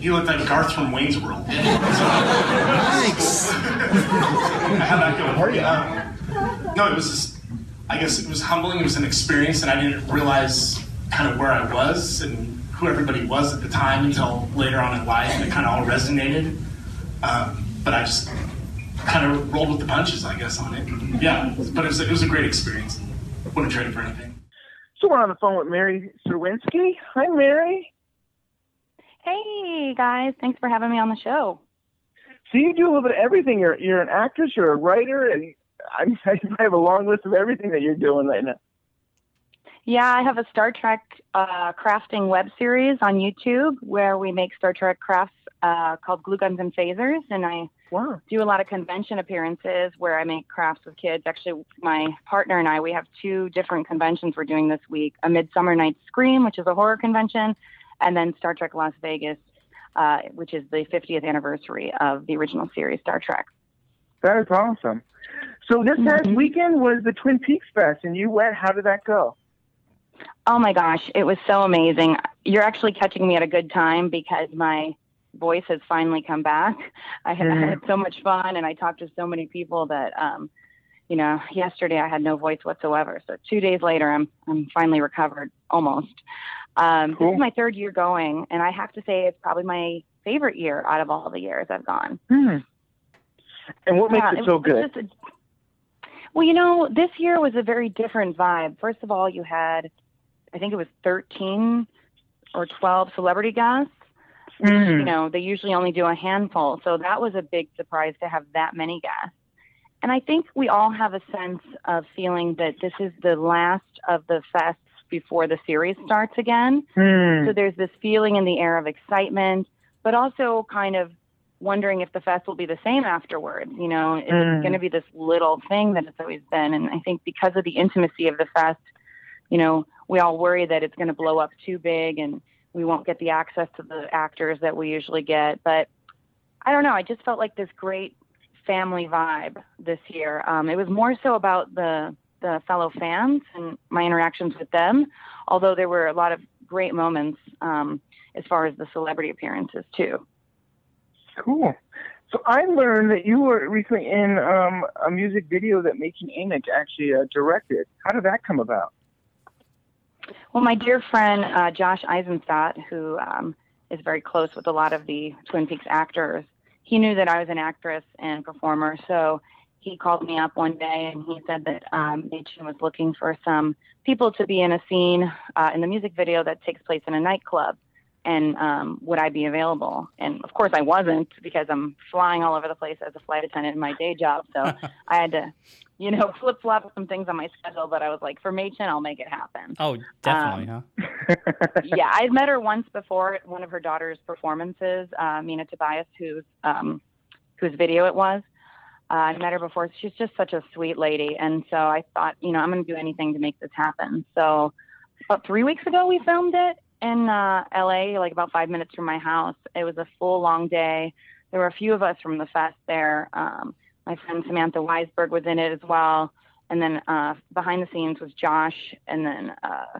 he looked like Garth from Wayne's World. Thanks. I had that going. Um, no, it was just I guess it was humbling. It was an experience, and I didn't realize kind of where I was and who everybody was at the time until later on in life, and it kind of all resonated. Um, but I just kind of rolled with the punches, I guess, on it. Yeah, but it was, it was a great experience. Wouldn't trade it for anything. So we're on the phone with Mary Serwinski. Hi, Mary. Hey guys, thanks for having me on the show. So you do a little bit of everything. You're you're an actress, you're a writer, and I, I have a long list of everything that you're doing right now. Yeah, I have a Star Trek uh, crafting web series on YouTube where we make Star Trek crafts uh, called Glue Guns and Phasers, and I do a lot of convention appearances where I make crafts with kids. Actually, my partner and I, we have two different conventions we're doing this week: a Midsummer Night's Scream, which is a horror convention, and then Star Trek Las Vegas, uh, which is the 50th anniversary of the original series Star Trek. That is awesome. So this past weekend was the Twin Peaks Fest, and you went. How did that go? Oh my gosh, it was so amazing. You're actually catching me at a good time because my voice has finally come back. I had, I had so much fun and I talked to so many people that um you know, yesterday I had no voice whatsoever. So 2 days later I'm I'm finally recovered almost. Um this is my third year going and I have to say it's probably my favorite year out of all the years I've gone. Hmm. And what makes Yeah, it so was good? Well, you know, this year was a very different vibe. First of all, you had, I think it was 13 or 12 celebrity guests. Mhm. You know, they usually only do a handful. So that was a big surprise to have that many guests. And I think we all have a sense of feeling that this is the last of the fests before the series starts again. Hmm. So there's this feeling in the air of excitement, but also kind of wondering if the fest will be the same afterwards. You know, is Mm. it going to be this little thing that it's always been? And I think because of the intimacy of the fest, you know, we all worry that it's going to blow up too big and we won't get the access to the actors that we usually get. But I don't know. I just felt like this great family vibe this year. Um, it was more so about the the fellow fans and my interactions with them, although there were a lot of great moments um, as far as the celebrity appearances too. Cool. So I learned that you were recently in um, a music video that Mädchen Amick actually uh, directed. How did that come about? Well, my dear friend uh, Josh Eisenstadt, who um, is very close with a lot of the Twin Peaks actors, he knew that I was an actress and performer. So he called me up one day and he said that um, was looking for some people to be in a scene uh, in the music video that takes place in a nightclub. And um, would I be available? And of course, I wasn't because I'm flying all over the place as a flight attendant in my day job. So I had to, you know, flip flop some things on my schedule. But I was like, for Mädchen, I'll make it happen. Oh, definitely, Um, huh? yeah, I'd met her once before at one of her daughter's performances, uh, Mina Tobias, whose um, whose video it was. Uh, I met her before. She's just such a sweet lady, and so I thought, you know, I'm going to do anything to make this happen. So about three weeks ago, we filmed it in uh, L.A., like about five minutes from my house. It was a full long day. There were a few of us from the fest there. Um, my friend Samantha Weisberg was in it as well, and then uh, behind the scenes was Josh, and then. Uh,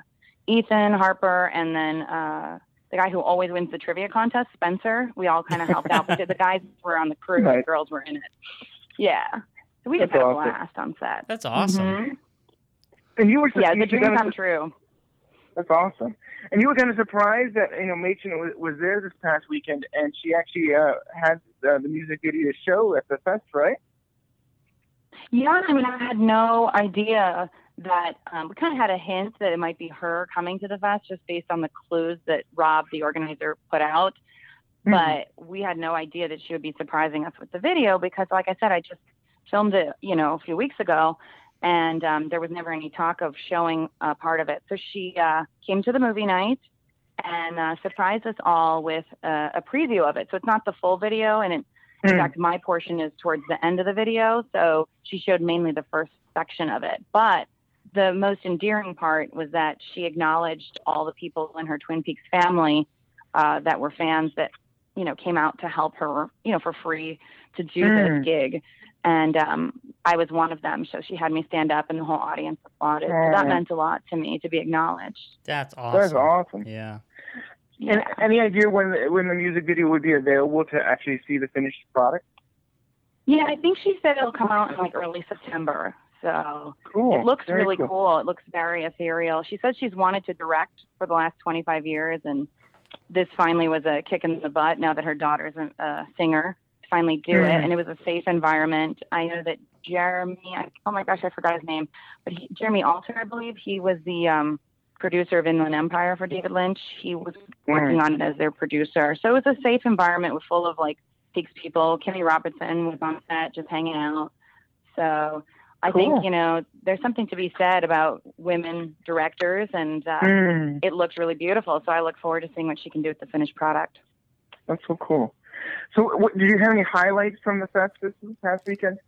Ethan Harper, and then uh, the guy who always wins the trivia contest, Spencer. We all kind of helped out. But the guys were on the crew, Nice. the girls were in it. Yeah. So we just That's had a awesome. blast on set. That's awesome. Mhm. And you were Yeah, you it's dream come true. That's awesome. And you were kind of surprised that you know Mädchen was, was there this past weekend, and she actually uh, had uh, the music video show at the fest, right? Yeah, I mean, I had no idea that um, we kind of had a hint that it might be her coming to the fest just based on the clues that Rob, the organizer, put out. But we had no idea that she would be surprising us with the video because, like I said, I just filmed it, you know, a few weeks ago, and um, there was never any talk of showing a part of it. So she uh, came to the movie night and uh, surprised us all with uh, a preview of it. So it's not the full video, and it, in Hmm. fact, my portion is towards the end of the video. So she showed mainly the first section of it. But the most endearing part was that she acknowledged all the people in her Twin Peaks family uh, that were fans that, you know, came out to help her, you know, for free to do Mm. this gig. And um, I was one of them. So she had me stand up and the whole audience applauded. So that meant a lot to me to be acknowledged. That's awesome. That's awesome. Yeah. And any idea when the, when the music video would be available to actually see the finished product? Yeah, I think she said it'll come out in like early September. So Cool. it looks Very really cool. cool. It looks very ethereal. She says she's wanted to direct for the last 25 years, and this finally was a kick in the butt. Now that her daughter's a, a singer, to finally do it, Mhm. and it was a safe environment. I know that Jeremy. I, oh my gosh, I forgot his name, but he, Jeremy Alter, I believe, he was the um, producer of Inland Empire for David Lynch. He was working on it as their producer, so it was a safe environment with full of like Peaks people. Kimmy Robertson was on set just hanging out. So I Cool. think you know there's something to be said about women directors, and uh, Mm. it looks really beautiful. So I look forward to seeing what she can do with the finished product. That's so cool. So, what, did you have any highlights from the fest this past weekend?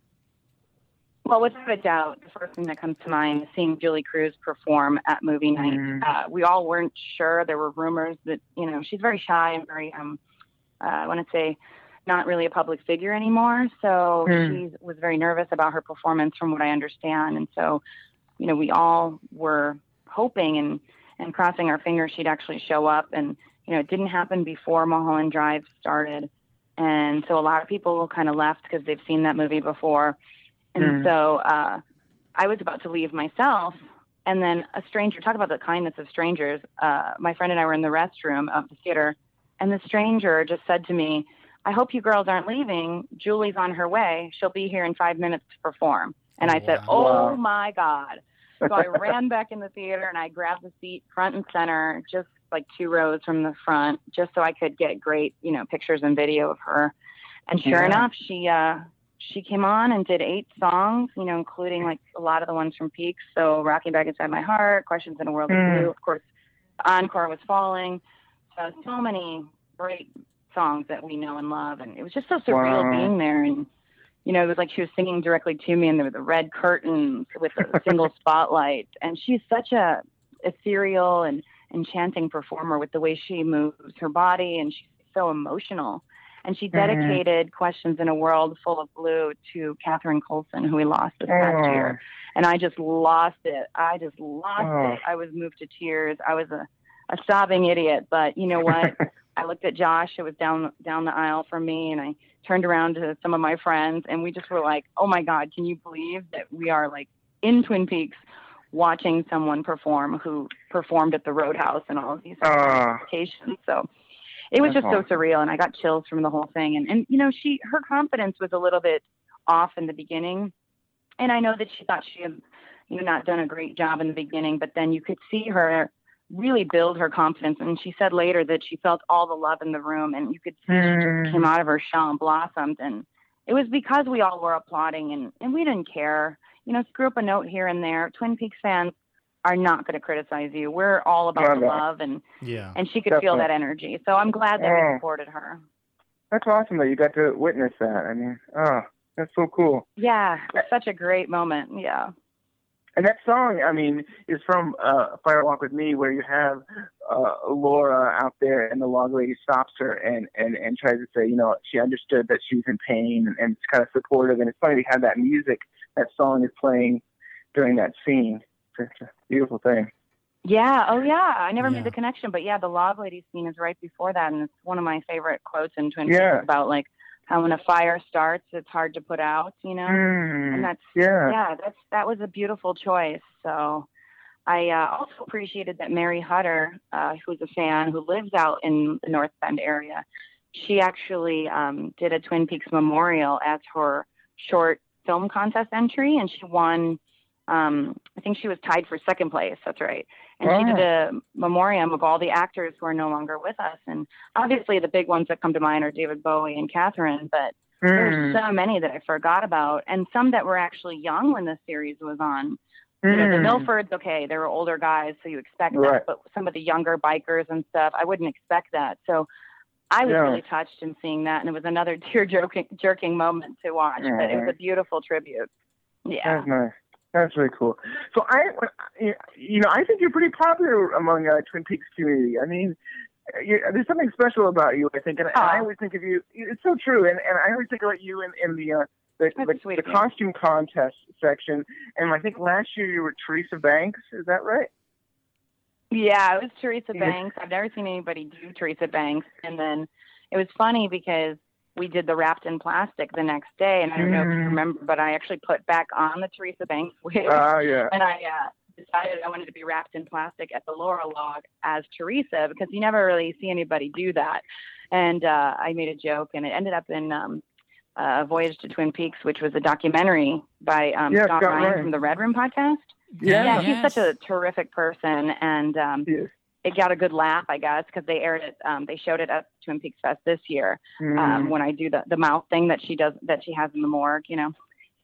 Well, without a doubt, the first thing that comes to mind is seeing Julee Cruise perform at movie night. Mm. Uh, we all weren't sure. There were rumors that you know she's very shy and very um, uh, I want to say not really a public figure anymore. So Mm. she was very nervous about her performance, from what I understand. And so, you know, we all were hoping and and crossing our fingers she'd actually show up. And you know, it didn't happen before Mulholland Drive started. And so a lot of people kind of left because they've seen that movie before. And Mm. so uh, I was about to leave myself. And then a stranger, talk about the kindness of strangers. Uh, my friend and I were in the restroom of the theater, and the stranger just said to me, I hope you girls aren't leaving. Julee's on her way. She'll be here in five minutes to perform. And I said, Oh Wow. my God. So I ran back in the theater and I grabbed the seat front and center, just like two rows from the front, just so I could get great, you know, pictures and video of her. And sure Yeah. enough, she uh she came on and did eight songs, you know, including like a lot of the ones from Peaks. So Rocking Back Inside My Heart, Questions in a World Mm. of Blue, of course, Encore was falling. So so many great songs that we know and love, and it was just so surreal Wow. being there. And you know, it was like she was singing directly to me, and there were the red curtains with a single spotlight. And she's such a ethereal and enchanting performer with the way she moves her body, and she's so emotional. And she Mhm. dedicated Questions in a World Full of Blue to Catherine Coulson, who we lost this past Oh. year. And I just lost it. I just lost Oh. it. I was moved to tears. I was a, a sobbing idiot. But you know what? I looked at Josh. It was down down the aisle from me, and I turned around to some of my friends, and we just were like, "Oh my God, can you believe that we are like in Twin Peaks, watching someone perform who performed at the Roadhouse and all of these Ah. locations?" So it was just so surreal, and I got chills from the whole thing. And and you know, she her confidence was a little bit off in the beginning, and I know that she thought she had you know not done a great job in the beginning, but then you could see her really build her confidence. And she said later that she felt all the love in the room, and you could see she Mm. just came out of her shell and blossomed. And it was because we all were applauding, and and we didn't care. You know, screw up a note here and there. Twin Peaks fans are not going to criticize you. We're all about Love the love, and Yeah. and she could feel that energy. So I'm glad that Yeah. we supported her. That's awesome that you got to witness that. I mean, oh, that's so cool. Yeah, it was such a great moment. Yeah. And that song, I mean, is from uh, Fire Walk with Me, where you have uh, Laura out there, and the log lady stops her and, and, and tries to say, you know, she understood that she was in pain and, and it's kind of supportive. And it's funny to have that music, that song is playing during that scene. It's a beautiful thing. Yeah. Oh, yeah. I never Yeah. made the connection, but yeah, the Log Lady scene is right before that, and it's one of my favorite quotes in Twin Peaks Yeah. about like how when a fire starts, it's hard to put out. You know, Mm, and that's yeah. yeah. That's that was a beautiful choice. So. I uh, also appreciated that Mary Hutter, uh, who's a fan who lives out in the North Bend area, she actually um, did a Twin Peaks memorial as her short film contest entry, and she won. Um, I think she was tied for second place. That's right. And she did a memoriam of all the actors who are no longer with us. And obviously, the big ones that come to mind are David Bowie and Catherine, but there's Mm. so many that I forgot about, and some that were actually young when the series was on. You know, the Mm. Milfords, okay, they were older guys, so you expect Right. that. But some of the younger bikers and stuff, I wouldn't expect that. So I was Yeah. really touched in seeing that, and it was another tear jerking, jerking moment to watch. But it was a beautiful tribute. Yeah. That's nice. That's really cool. So I, you know, I think you're pretty popular among uh, Twin Peaks community. I mean, there's something special about you. I think, and, and I always think of you. It's so true, and, and I always think about you in, in the uh, the, the, sweet the costume contest section. And I think last year you were Teresa Banks. Is that right? Yeah, it was Teresa Banks. I've never seen anybody do Teresa Banks. And then it was funny because we did the wrapped in plastic the next day, and I don't know if you Mm. remember, but I actually put back on the Teresa Banks wig. Ah, yeah. And I uh, decided I wanted to be wrapped in plastic at the Laura log as Teresa because you never really see anybody do that. And uh, I made a joke, and it ended up in um, uh, Voyage to Twin Peaks, which was a documentary by um, Yeah, Scott, Scott Ryan, Ryan. from the Red Room podcast. Yeah. he's such a terrific person, and um, it got a good laugh, I guess, because they aired it. Um, they showed it at Twin Peaks Fest this year um, Mm. when I do the the mouth thing that she does that she has in the morgue, you know.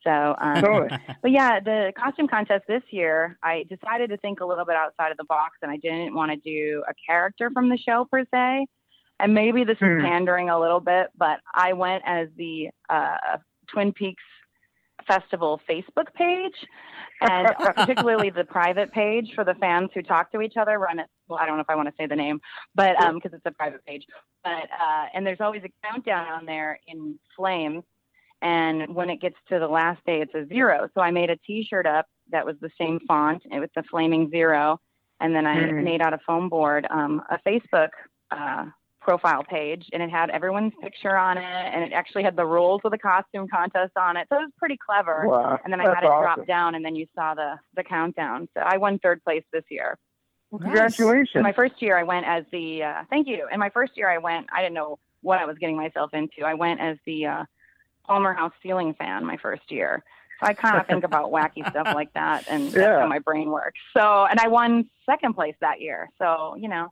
So, um, Totally. but yeah, the costume contest this year, I decided to think a little bit outside of the box, and I didn't want to do a character from the show per se. And maybe this is Hmm. pandering a little bit, but I went as the uh, Twin Peaks Festival Facebook page, and particularly the private page for the fans who talk to each other. Run it. Well, I don't know if I want to say the name, but because it's a private page. But uh, and there's always a countdown on there in flames, and when it gets to the last day, it's a zero. So I made a T-shirt up that was the same font with the flaming zero, and then I Mhm. made out of foam board um, a Facebook. Uh, profile page and it had everyone's picture on it and it actually had the rules of the costume contest on it. So it was pretty clever. Wow, and then i had it awesome. drop down and then you saw the the countdown. So i won third place this year. Congratulations. in my first year i went as the uh, thank you. In my first year i went i didn't know what i was getting myself into. I went as the uh, palmer house ceiling fan my first year. So i kind of think about wacky stuff like that and that's how my brain works. So and i won second place that year. So you know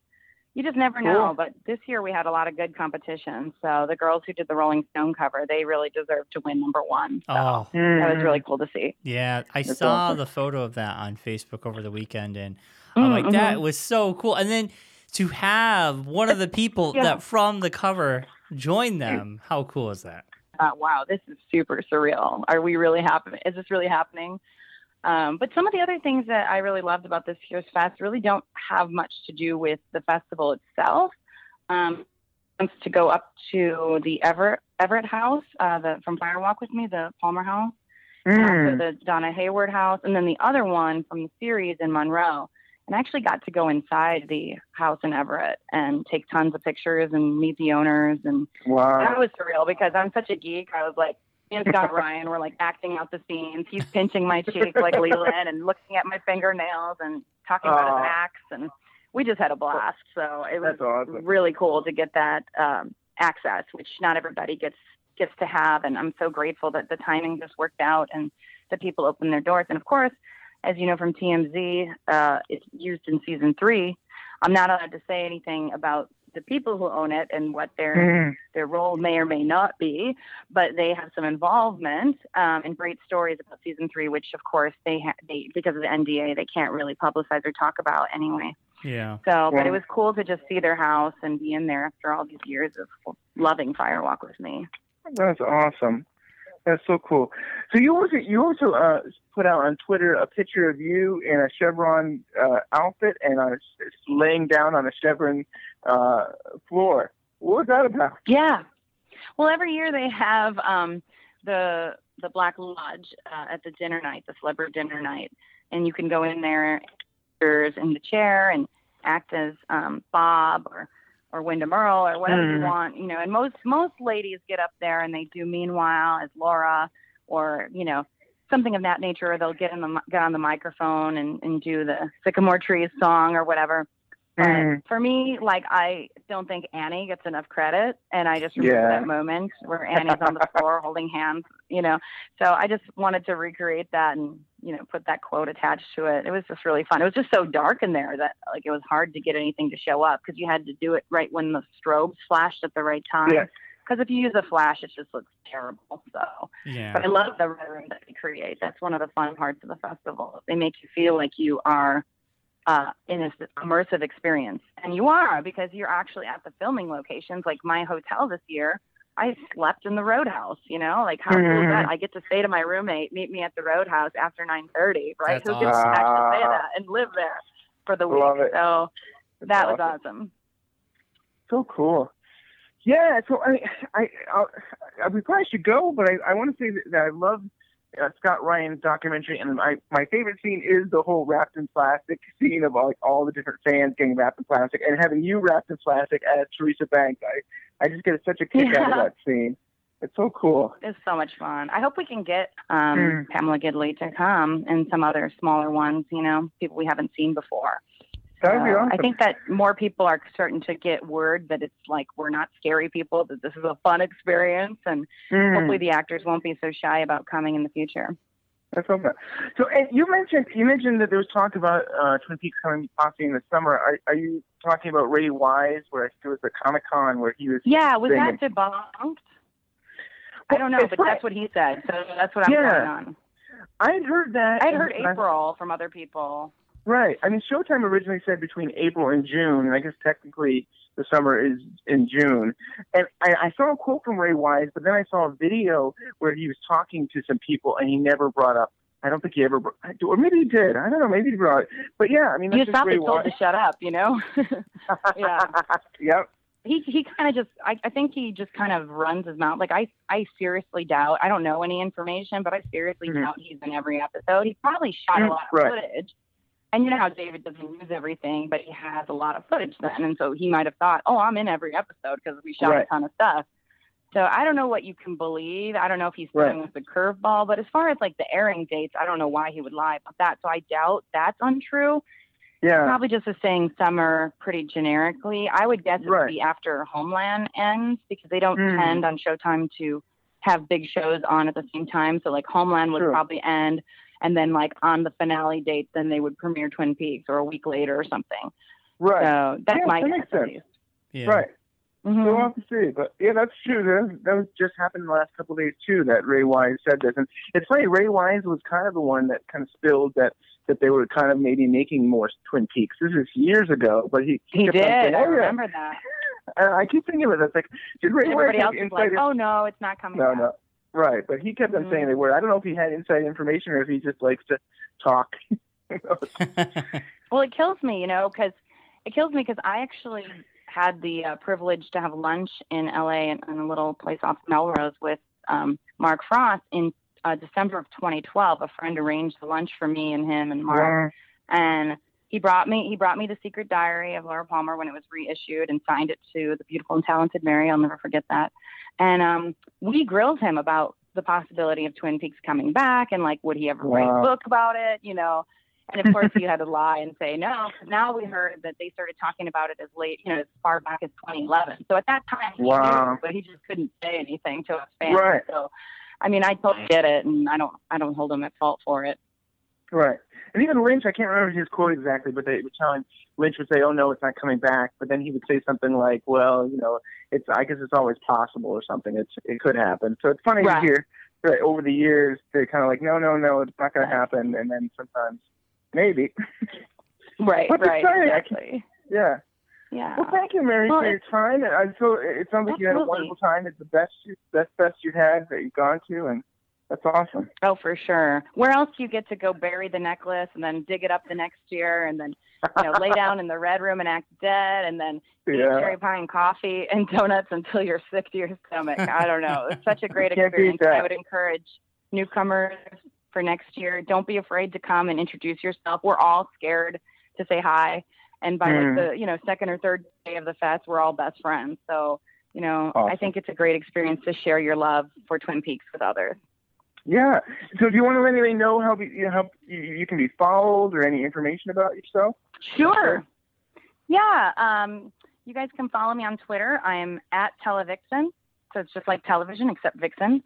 you just never know. Cool. But this year we had a lot of good competition. So the girls who did the Rolling Stone cover, they really deserved to win number one. So Oh. that was really cool to see. Yeah, I That's saw awesome. the photo of that on Facebook over the weekend, and Mm, I'm like, that mhm. was so cool. And then to have one of the people Yeah. that from the cover join them, how cool is that? Uh, wow, this is super surreal. Are we really happening? Is this really happening? Um, but some of the other things that I really loved about this year's fest really don't have much to do with the festival itself. Um, to go up to the Everett Everett House, uh, the from Firewalk with Me, the Palmer House. uh, Mm. the Donna Hayward house, and then the other one from the series in Monroe. And I actually got to go inside the house in Everett and take tons of pictures and meet the owners. And Wow. that was surreal because I'm such a geek. I was like, and Scott Ryan were like acting out the scenes. He's pinching my cheek like Leland and looking at my fingernails and talking about his axe. And we just had a blast. So it was awesome. really cool to get that um, access, which not everybody gets gets to have. And I'm so grateful that the timing just worked out and the people opened their doors. And of course, as you know from TMZ, uh, it's used in season three. I'm not allowed to say anything about the people who own it and what their Mhm. their role may or may not be, but they have some involvement um, and great stories about season three, which of course they ha- they because of the NDA they can't really publicize or talk about anyway. Yeah. So, but Yeah. it was cool to just see their house and be in there after all these years of loving Firewalk with me. That's awesome. That's so cool. So you also you also uh, put out on Twitter a picture of you in a chevron uh, outfit and s- laying down on a chevron uh, floor. What was that about? Yeah. Well, every year they have um, the the Black Lodge uh, at the dinner night, the celebrity dinner night, and you can go in there, in the chair, and act as um, Bob or or Windom Earle or whatever you Mm. want, you know. And most most ladies get up there and they do Meanwhile as Laura or you know something of that nature. Or they'll get in the get on the microphone and, and do the Sycamore Trees song or whatever. Mm. For me, like I don't think Annie gets enough credit, and I just remember Yeah. that moment where Annie's on the floor holding hands, you know. So I just wanted to recreate that and you know put that quote attached to it. It was just really fun. It was just so dark in there that like it was hard to get anything to show up because you had to do it right when the strobes flashed at the right time. Yeah. Because if you use a flash, it just looks terrible. So, Yeah. but I love the red room that they create. That's one of the fun parts of the festival. They make you feel like you are uh, in this immersive experience, and you are because you're actually at the filming locations. Like my hotel this year, I slept in the Roadhouse. You know, like how cool is that? I get to say to my roommate, "Meet me at the Roadhouse after 9:30." Right? That's Who gets to actually say that and live there for the week? Love it. So That's that was awesome. awesome. So cool. Yeah, so I, I, I, we probably should go, but I, I want to say that, that I love uh, Scott Ryan's documentary, and my, my favorite scene is the whole wrapped in plastic scene of like all the different fans getting wrapped in plastic, and having you wrapped in plastic as Teresa Banks. I, I just get such a kick out of that scene. It's so cool. It's so much fun. I hope we can get um, Mm. Pamela Gidley to come and some other smaller ones. You know, people we haven't seen before. That would be So awesome. I think that more people are starting to get word that it's like we're not scary people. That this is a fun experience, and Mm. hopefully the actors won't be so shy about coming in the future. Let's hope not. So, and you mentioned you mentioned that there was talk about uh, Twin Peaks coming possibly in the summer. Are, are you talking about Ray Wise, where I think it was at Comic Con, where he was? Yeah, was saying that debunked? I don't know, it's but right. that's what he said. So that's what I'm Yeah. going on. I'd heard that. I'd heard and I- April from other people. Right. I mean, Showtime originally said between April and June, and I guess technically the summer is in June. And I, I saw a quote from Ray Wise, but then I saw a video where he was talking to some people, and he never brought up. I don't think he ever, brought, or maybe he did. I don't know. Maybe he brought it. But yeah, I mean, that's just probably Ray told Wise. to shut up, you know? yeah. Yep. He he kind of just I, I think he just kind of runs his mouth. Like I I seriously doubt. I don't know any information, but I seriously Mhm. doubt he's in every episode. He probably shot a Mm, lot of right. footage. And you know how David doesn't use everything, but he has a lot of footage then, and so he might have thought, "Oh, I'm in every episode because we shot Right. a ton of stuff." So I don't know what you can believe. I don't know if he's Right. with the curveball, but as far as like the airing dates, I don't know why he would lie about that. So I doubt that's untrue. Yeah. Probably just is saying summer pretty generically. I would guess it Right. would be after Homeland ends because they don't Hmm. tend on Showtime to have big shows on at the same time. So like Homeland would True. probably end and then like on the finale date then they would premiere Twin Peaks or a week later or something. Right. So that's yeah, my that makes sense. Yeah. Right. Mhm. So we'll have to see. But yeah, that's true. That, that was just happened the last couple of days too. That Ray Wise said this, and it's funny. Ray Wise was kind of the one that kind of spilled that that they were kind of maybe making more Twin Peaks. This is years ago, but he He kept did. saying, I "Oh, yeah." remember that. And I keep thinking of it. It's like, did Ray And Wise everybody have else was inside? like, "Oh no, it's not coming." no, back." no. Right, but he kept on Mhm. saying they were. I don't know if he had inside information or if he just likes to talk. Well, it kills me, you know, because it kills me because I actually had the uh, privilege to have lunch in LA in, in a little place off Melrose with um, Mark Frost in uh, December of 2012. A friend arranged the lunch for me and him and Mark, and he brought me he brought me the Secret Diary of Laura Palmer when it was reissued and signed it to the beautiful and talented Mary. I'll never forget that. And um, we grilled him about the possibility of Twin Peaks coming back and like would he ever write a book about it, you know. And of course, he had to lie and say no. Now we heard that they started talking about it as late, you know, as far back as 2011. So at that time, he Wow. knew, but he just couldn't say anything to us fans. Right. So, I mean, I totally get it, and I don't, I don't hold him at fault for it. Right. And even Lynch, I can't remember his quote exactly, but they were telling Lynch would say, "Oh no, it's not coming back," but then he would say something like, "Well, you know, it's I guess it's always possible or something. It's it could happen." So it's funny Right. to hear that over the years they're kind of like, "No, no, no, it's not going to happen," and then sometimes maybe. Right, But right, exciting. exactly. Yeah. Yeah. Well, thank you, Mary, Well, for your time. And I so it sounds like you had a wonderful time. It's the best, best, best you had that you've gone to, and that's awesome. Oh, for sure. Where else do you get to go bury the necklace and then dig it up the next year and then you know lay down in the red room and act dead and then eat Yeah. cherry pie and coffee and donuts until you're sick to your stomach? I don't know. It's such a great experience. I would encourage newcomers for next year. Don't be afraid to come and introduce yourself. We're all scared to say hi, and by Mm. like the you know second or third day of the fest, we're all best friends. So. You know, I think it's a great experience to share your love for Twin Peaks with others. Yeah. So, do you want to let anybody know how, be, you know, how you, you can be followed or any information about yourself? Sure. Yeah. Um, you guys can follow me on Twitter. I am at Televixen. So it's just like television except Vixen.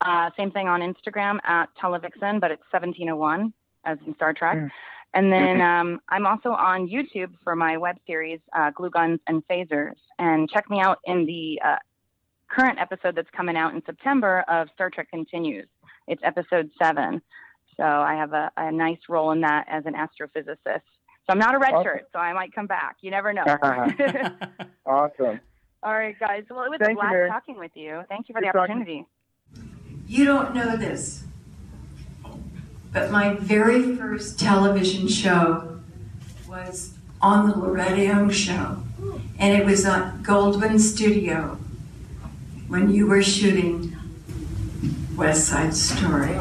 Uh, same thing on Instagram at Televixen, but it's 1701 as in Star Trek. Mm. And then um, I'm also on YouTube for my web series, uh, Glue Guns and Phasers. And check me out in the uh, current episode that's coming out in September of Star Trek Continues. It's episode seven. So I have a, a nice role in that as an astrophysicist. So I'm not a red Awesome. shirt, so I might come back. You never know. awesome. All right, guys. Well, it was Thank a blast Mary. talking with you. Thank you for the Good talking. opportunity. You don't know this, but my very first television show was on the Loretta Young Show, and it was on Goldwyn Studio when you were shooting West Side Story.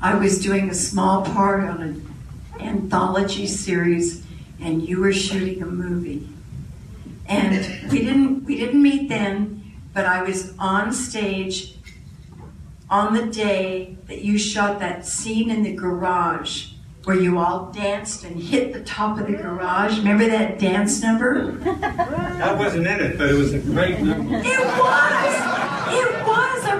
I was doing a small part on an anthology series, and you were shooting a movie. And we didn't we didn't meet then. but I was on stage on the day that you shot that scene in the garage where you all danced and hit the top of the garage. Remember that dance number? I wasn't in it, but it was a great number. It was!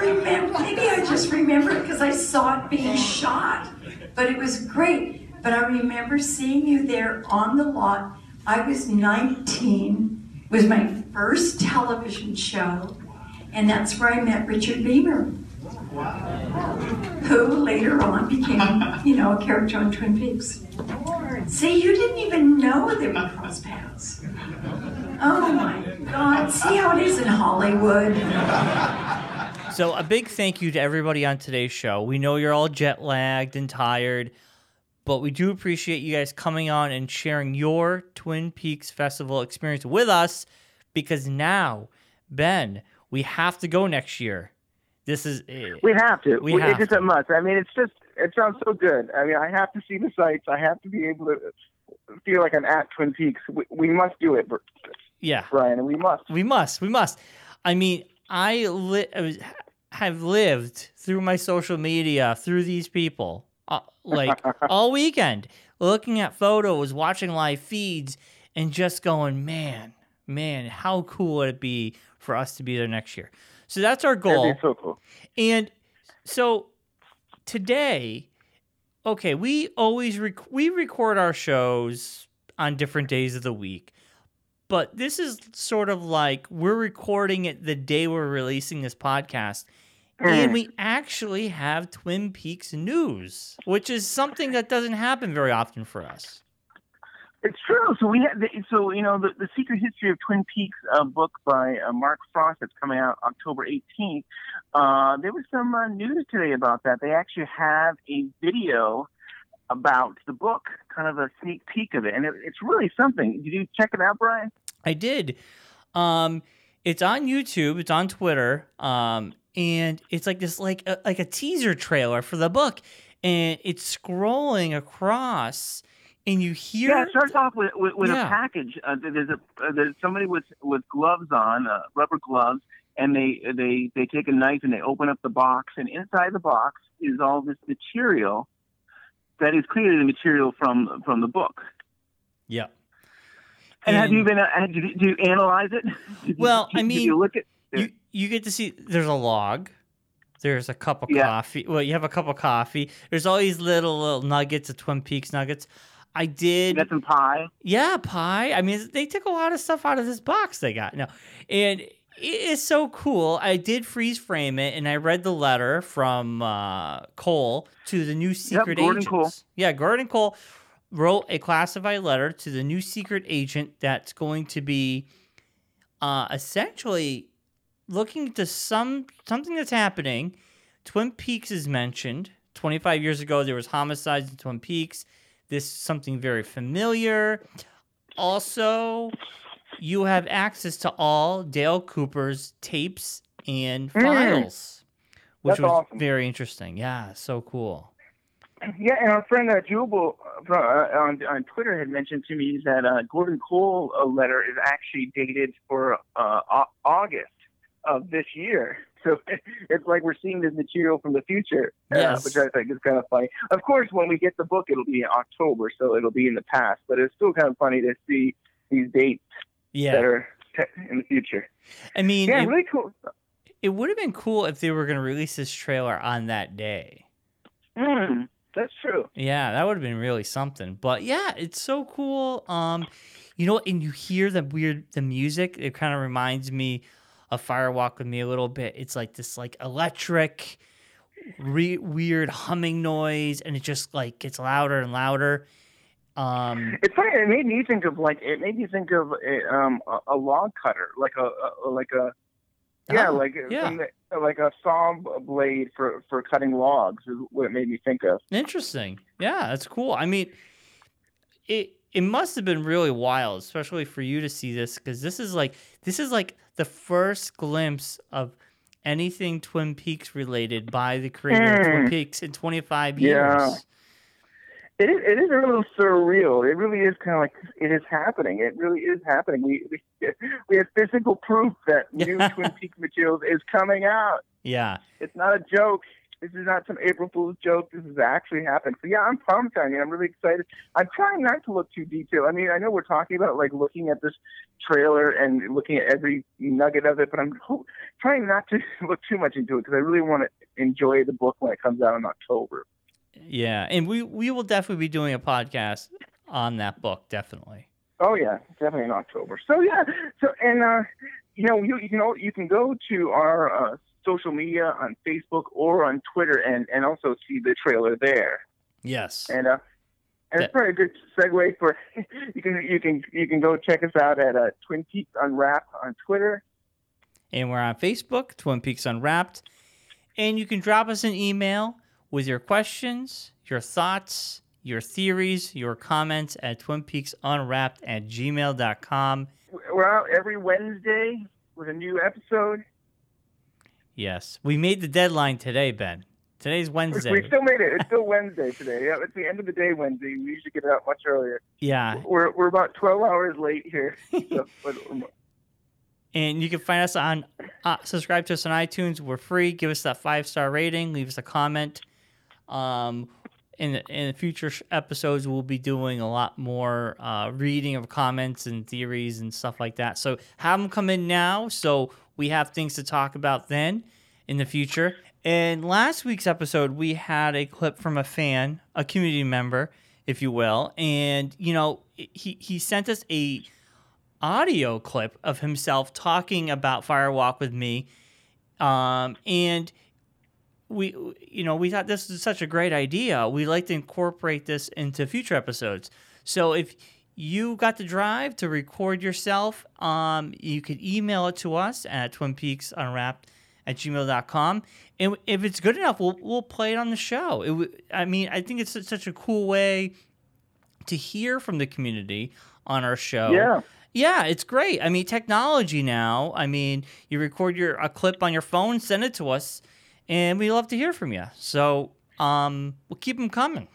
It was! I remember. Maybe I just remember it because I saw it being shot. But it was great. But I remember seeing you there on the lot. I was 19. It was my first television show. And that's where I met Richard Beymer, who later on became, you know, a character on Twin Peaks. See, you didn't even know that we crossed paths. Oh my God. See how it is in Hollywood. So a big thank you to everybody on today's show. We know you're all jet lagged and tired, but we do appreciate you guys coming on and sharing your Twin Peaks Festival experience with us because now, Ben, we have to go next year. This is We have to. We We- have it's just to. a must. I mean, it's just it sounds so good. I mean, I have to see the sights. I have to be able to feel like I'm at Twin Peaks. We, we must do it, yeah. Bryon, and we must. We must. We must. I mean, I li- have lived through my social media through these people, uh, like all weekend, looking at photos, watching live feeds, and just going, man, man, how cool would it be for us to be there next year? So that's our goal. So cool. And so today, okay, we always rec- we record our shows on different days of the week. But this is sort of like we're recording it the day we're releasing this podcast. And Mm. we actually have Twin Peaks news, which is something that doesn't happen very often for us. It's true. So we had, the, so you know, the, the Secret History of Twin Peaks uh, book by uh, Mark Frost that's coming out October 18th. Uh, there was some uh, news today about that. They actually have a video about the book, kind of a sneak peek of it, and it, it's really something. Did you check it out, Bryon? I did. Um, it's on YouTube. It's on Twitter. Um, and it's like this, like a, like a teaser trailer for the book, and it's scrolling across, and you hear. Yeah, it starts off with with, with Yeah. a package. Uh, there's a uh, there's somebody with with gloves on, uh, rubber gloves, and they they they take a knife and they open up the box, and inside the box is all this material that is clearly the material from from the book. Yeah. And, have you been? Uh, did, you, did you analyze it? You- Well, I mean, you look at you you get to see. There's a log. There's a cup of Yeah. coffee. Well, you have a cup of coffee. There's all these little, little nuggets of Twin Peaks nuggets. I did. got some pie. Yeah, pie. I mean, they took a lot of stuff out of this box they got. No, and it is so cool. I did freeze frame it, and I read the letter from uh, Cole to the new secret Gordon agents. Cole. Yeah, Gordon Cole wrote a classified letter to the new secret agent that's going to be uh, essentially looking into some something that's happening. Twin Peaks is mentioned. 25 years ago, there was homicides in Twin Peaks. This is something very familiar. Also, you have access to all Dale Cooper's tapes and Mm. files, which That's was awesome. very interesting. Yeah, so cool. Yeah, and our friend uh, Jubal uh, uh, on on Twitter had mentioned to me that uh, Gordon Cole uh, letter is actually dated for uh, August of this year. So it's like we're seeing this material from the future, Yes. uh, which I think is kind of funny. Of course, when we get the book, it'll be in October, so it'll be in the past. But it's still kind of funny to see these dates Yeah. that are in the future. I mean, Yeah, it, really cool. it would have been cool if they were going to release this trailer on that day. Mm, that's true. Yeah, that would have been really something. But yeah, it's so cool. Um, you know, and you hear the weird the music. It kind of reminds me of Firewalk with Me a little bit. It's like this like electric, re- weird humming noise, and it just like gets louder and louder. Um, It's funny. It made me think of like it made me think of a, um a, a log cutter, like a, a like a yeah, Oh, like yeah. the- like a saw blade for for cutting logs is what it made me think of. Interesting. Yeah, that's cool. I mean, it it must have been really wild, especially for you to see this, because this is like this is like the first glimpse of anything Twin Peaks related by the creator of Twin Mm. Peaks in 25 years. Yeah. It is, it is a little surreal. It really is kind of like it is happening. It really is happening. We we, we have physical proof that new Twin Peaks materials is coming out. Yeah. It's not a joke. This is not some April Fool's joke. This is actually happening. So yeah, I'm pumped on you. I'm really excited. I'm trying not to look too detailed. I mean, I know we're talking about like looking at this trailer and looking at every nugget of it, but I'm ho- trying not to look too much into it because I really want to enjoy the book when it comes out in October. Yeah, and we we will definitely be doing a podcast on that book, definitely. Oh yeah, definitely in October. So yeah, so and uh, you know you you know you can go to our uh, social media on Facebook or on Twitter and and also see the trailer there. Yes. And uh, and it's probably a good segue for you can you can you can go check us out at uh, Twin Peaks Unwrapped on Twitter. And we're on Facebook, Twin Peaks Unwrapped. And you can drop us an email with your questions, your thoughts, your theories, your comments at Twin Peaks Unwrapped at gmail.com. We're out every Wednesday with a new episode. Yes. We made the deadline today, Ben. Today's Wednesday. We still made it. It's still Wednesday today. Yeah, it's the end of the day Wednesday. We usually get it out much earlier. Yeah. We're we're about twelve hours late here. So, And you can find us on, uh, subscribe to us on iTunes. We're free. Give us that five star rating. Leave us a comment. Um, in in the future episodes, we'll be doing a lot more uh, reading of comments and theories and stuff like that. So have them come in now, so we have things to talk about then in the future. In last week's episode, we had a clip from a fan, a community member, if you will, and you know he he sent us a audio clip of himself talking about Firewalk with me, um, and we you know we thought this is such a great idea. We like to incorporate this into future episodes. So if you got the drive to record yourself, um, you could email it to us at Twin Peaks Unwrapped at gmail.com. And if it's good enough, we'll, we'll play it on the show. It, w- I mean, I think it's such- such a cool way to hear from the community on our show. Yeah. Yeah, it's great. I mean, technology now. I mean, you record your a clip on your phone, send it to us, and we love to hear from you. So, um, we'll keep them coming.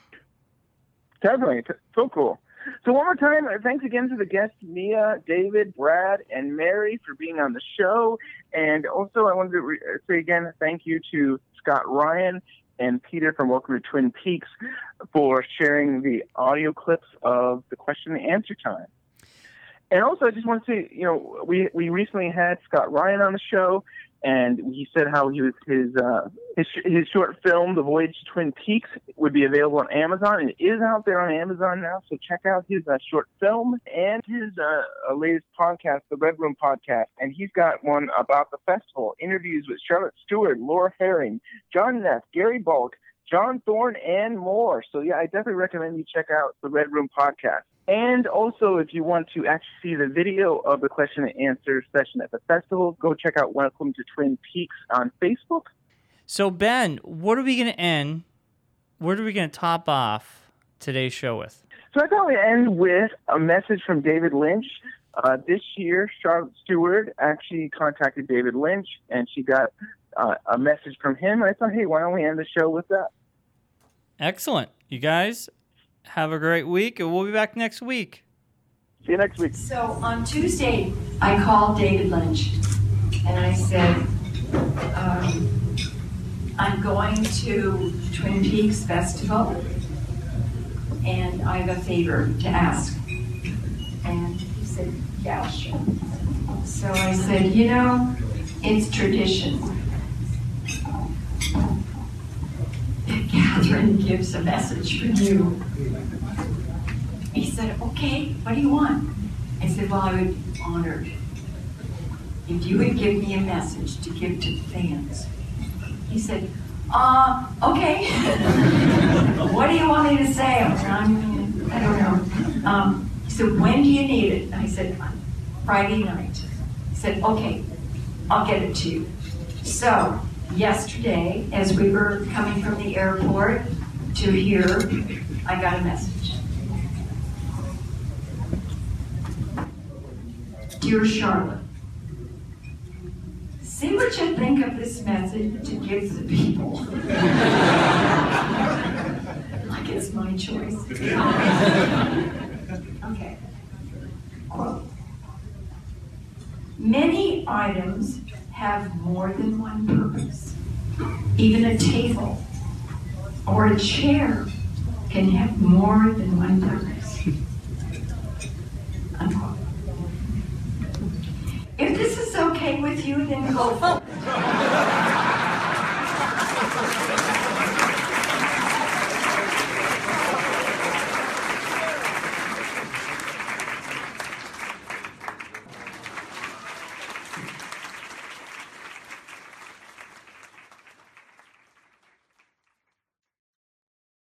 Definitely. So cool. So one more time, uh, thanks again to the guests, Mia, David, Brad, and Mary for being on the show. And also, I wanted to re- uh, say again, thank you to Scott Ryan and Peter from Welcome to Twin Peaks for sharing the audio clips of the question and answer time. And also, I just want to say, you know, we we recently had Scott Ryan on the show, and he said how he was his uh, his his short film, The Voyage to Twin Peaks, would be available on Amazon, and it is out there on Amazon now. So check out his uh, short film and his uh, uh, latest podcast, the Red Room Podcast, and he's got one about the festival, interviews with Charlotte Stewart, Laura Harring, John Neff, Gary Bullock, John Thorne, and more. So yeah, I definitely recommend you check out the Red Room Podcast. And also, if you want to actually see the video of the question and answer session at the festival, go check out Welcome to Twin Peaks on Facebook. So, Ben, what are we going to end? What are we going to top off today's show with? So I thought we'd end with a message from David Lynch. Uh, this year, Charlotte Stewart actually contacted David Lynch, and she got uh, a message from him. I thought, hey, why don't we end the show with that? Excellent. You guys have a great week, and we'll be back next week. See you next week. So on Tuesday, I called David Lynch and I said, um, I'm going to Twin Peaks Festival and I have a favor to ask. And he said, Yeah, sure. So I said, You know, it's tradition that Catherine gives a message for you. He said, Okay, what do you want? I said, Well, I would be honored if you would give me a message to give to the fans. He said, Uh, okay. what do you want me to say? I, "I'm- I don't know. Um, he said, When do you need it? I said, Friday night. He said, Okay, I'll get it to you. So, yesterday, as we were coming from the airport to here, I got a message. Dear Charlotte, see what you think of this message to give the people. like it's my choice. okay. Quote. Many items have more than one purpose. Even a table or a chair can have more than one purpose. Unquote. If this is okay with you, then go.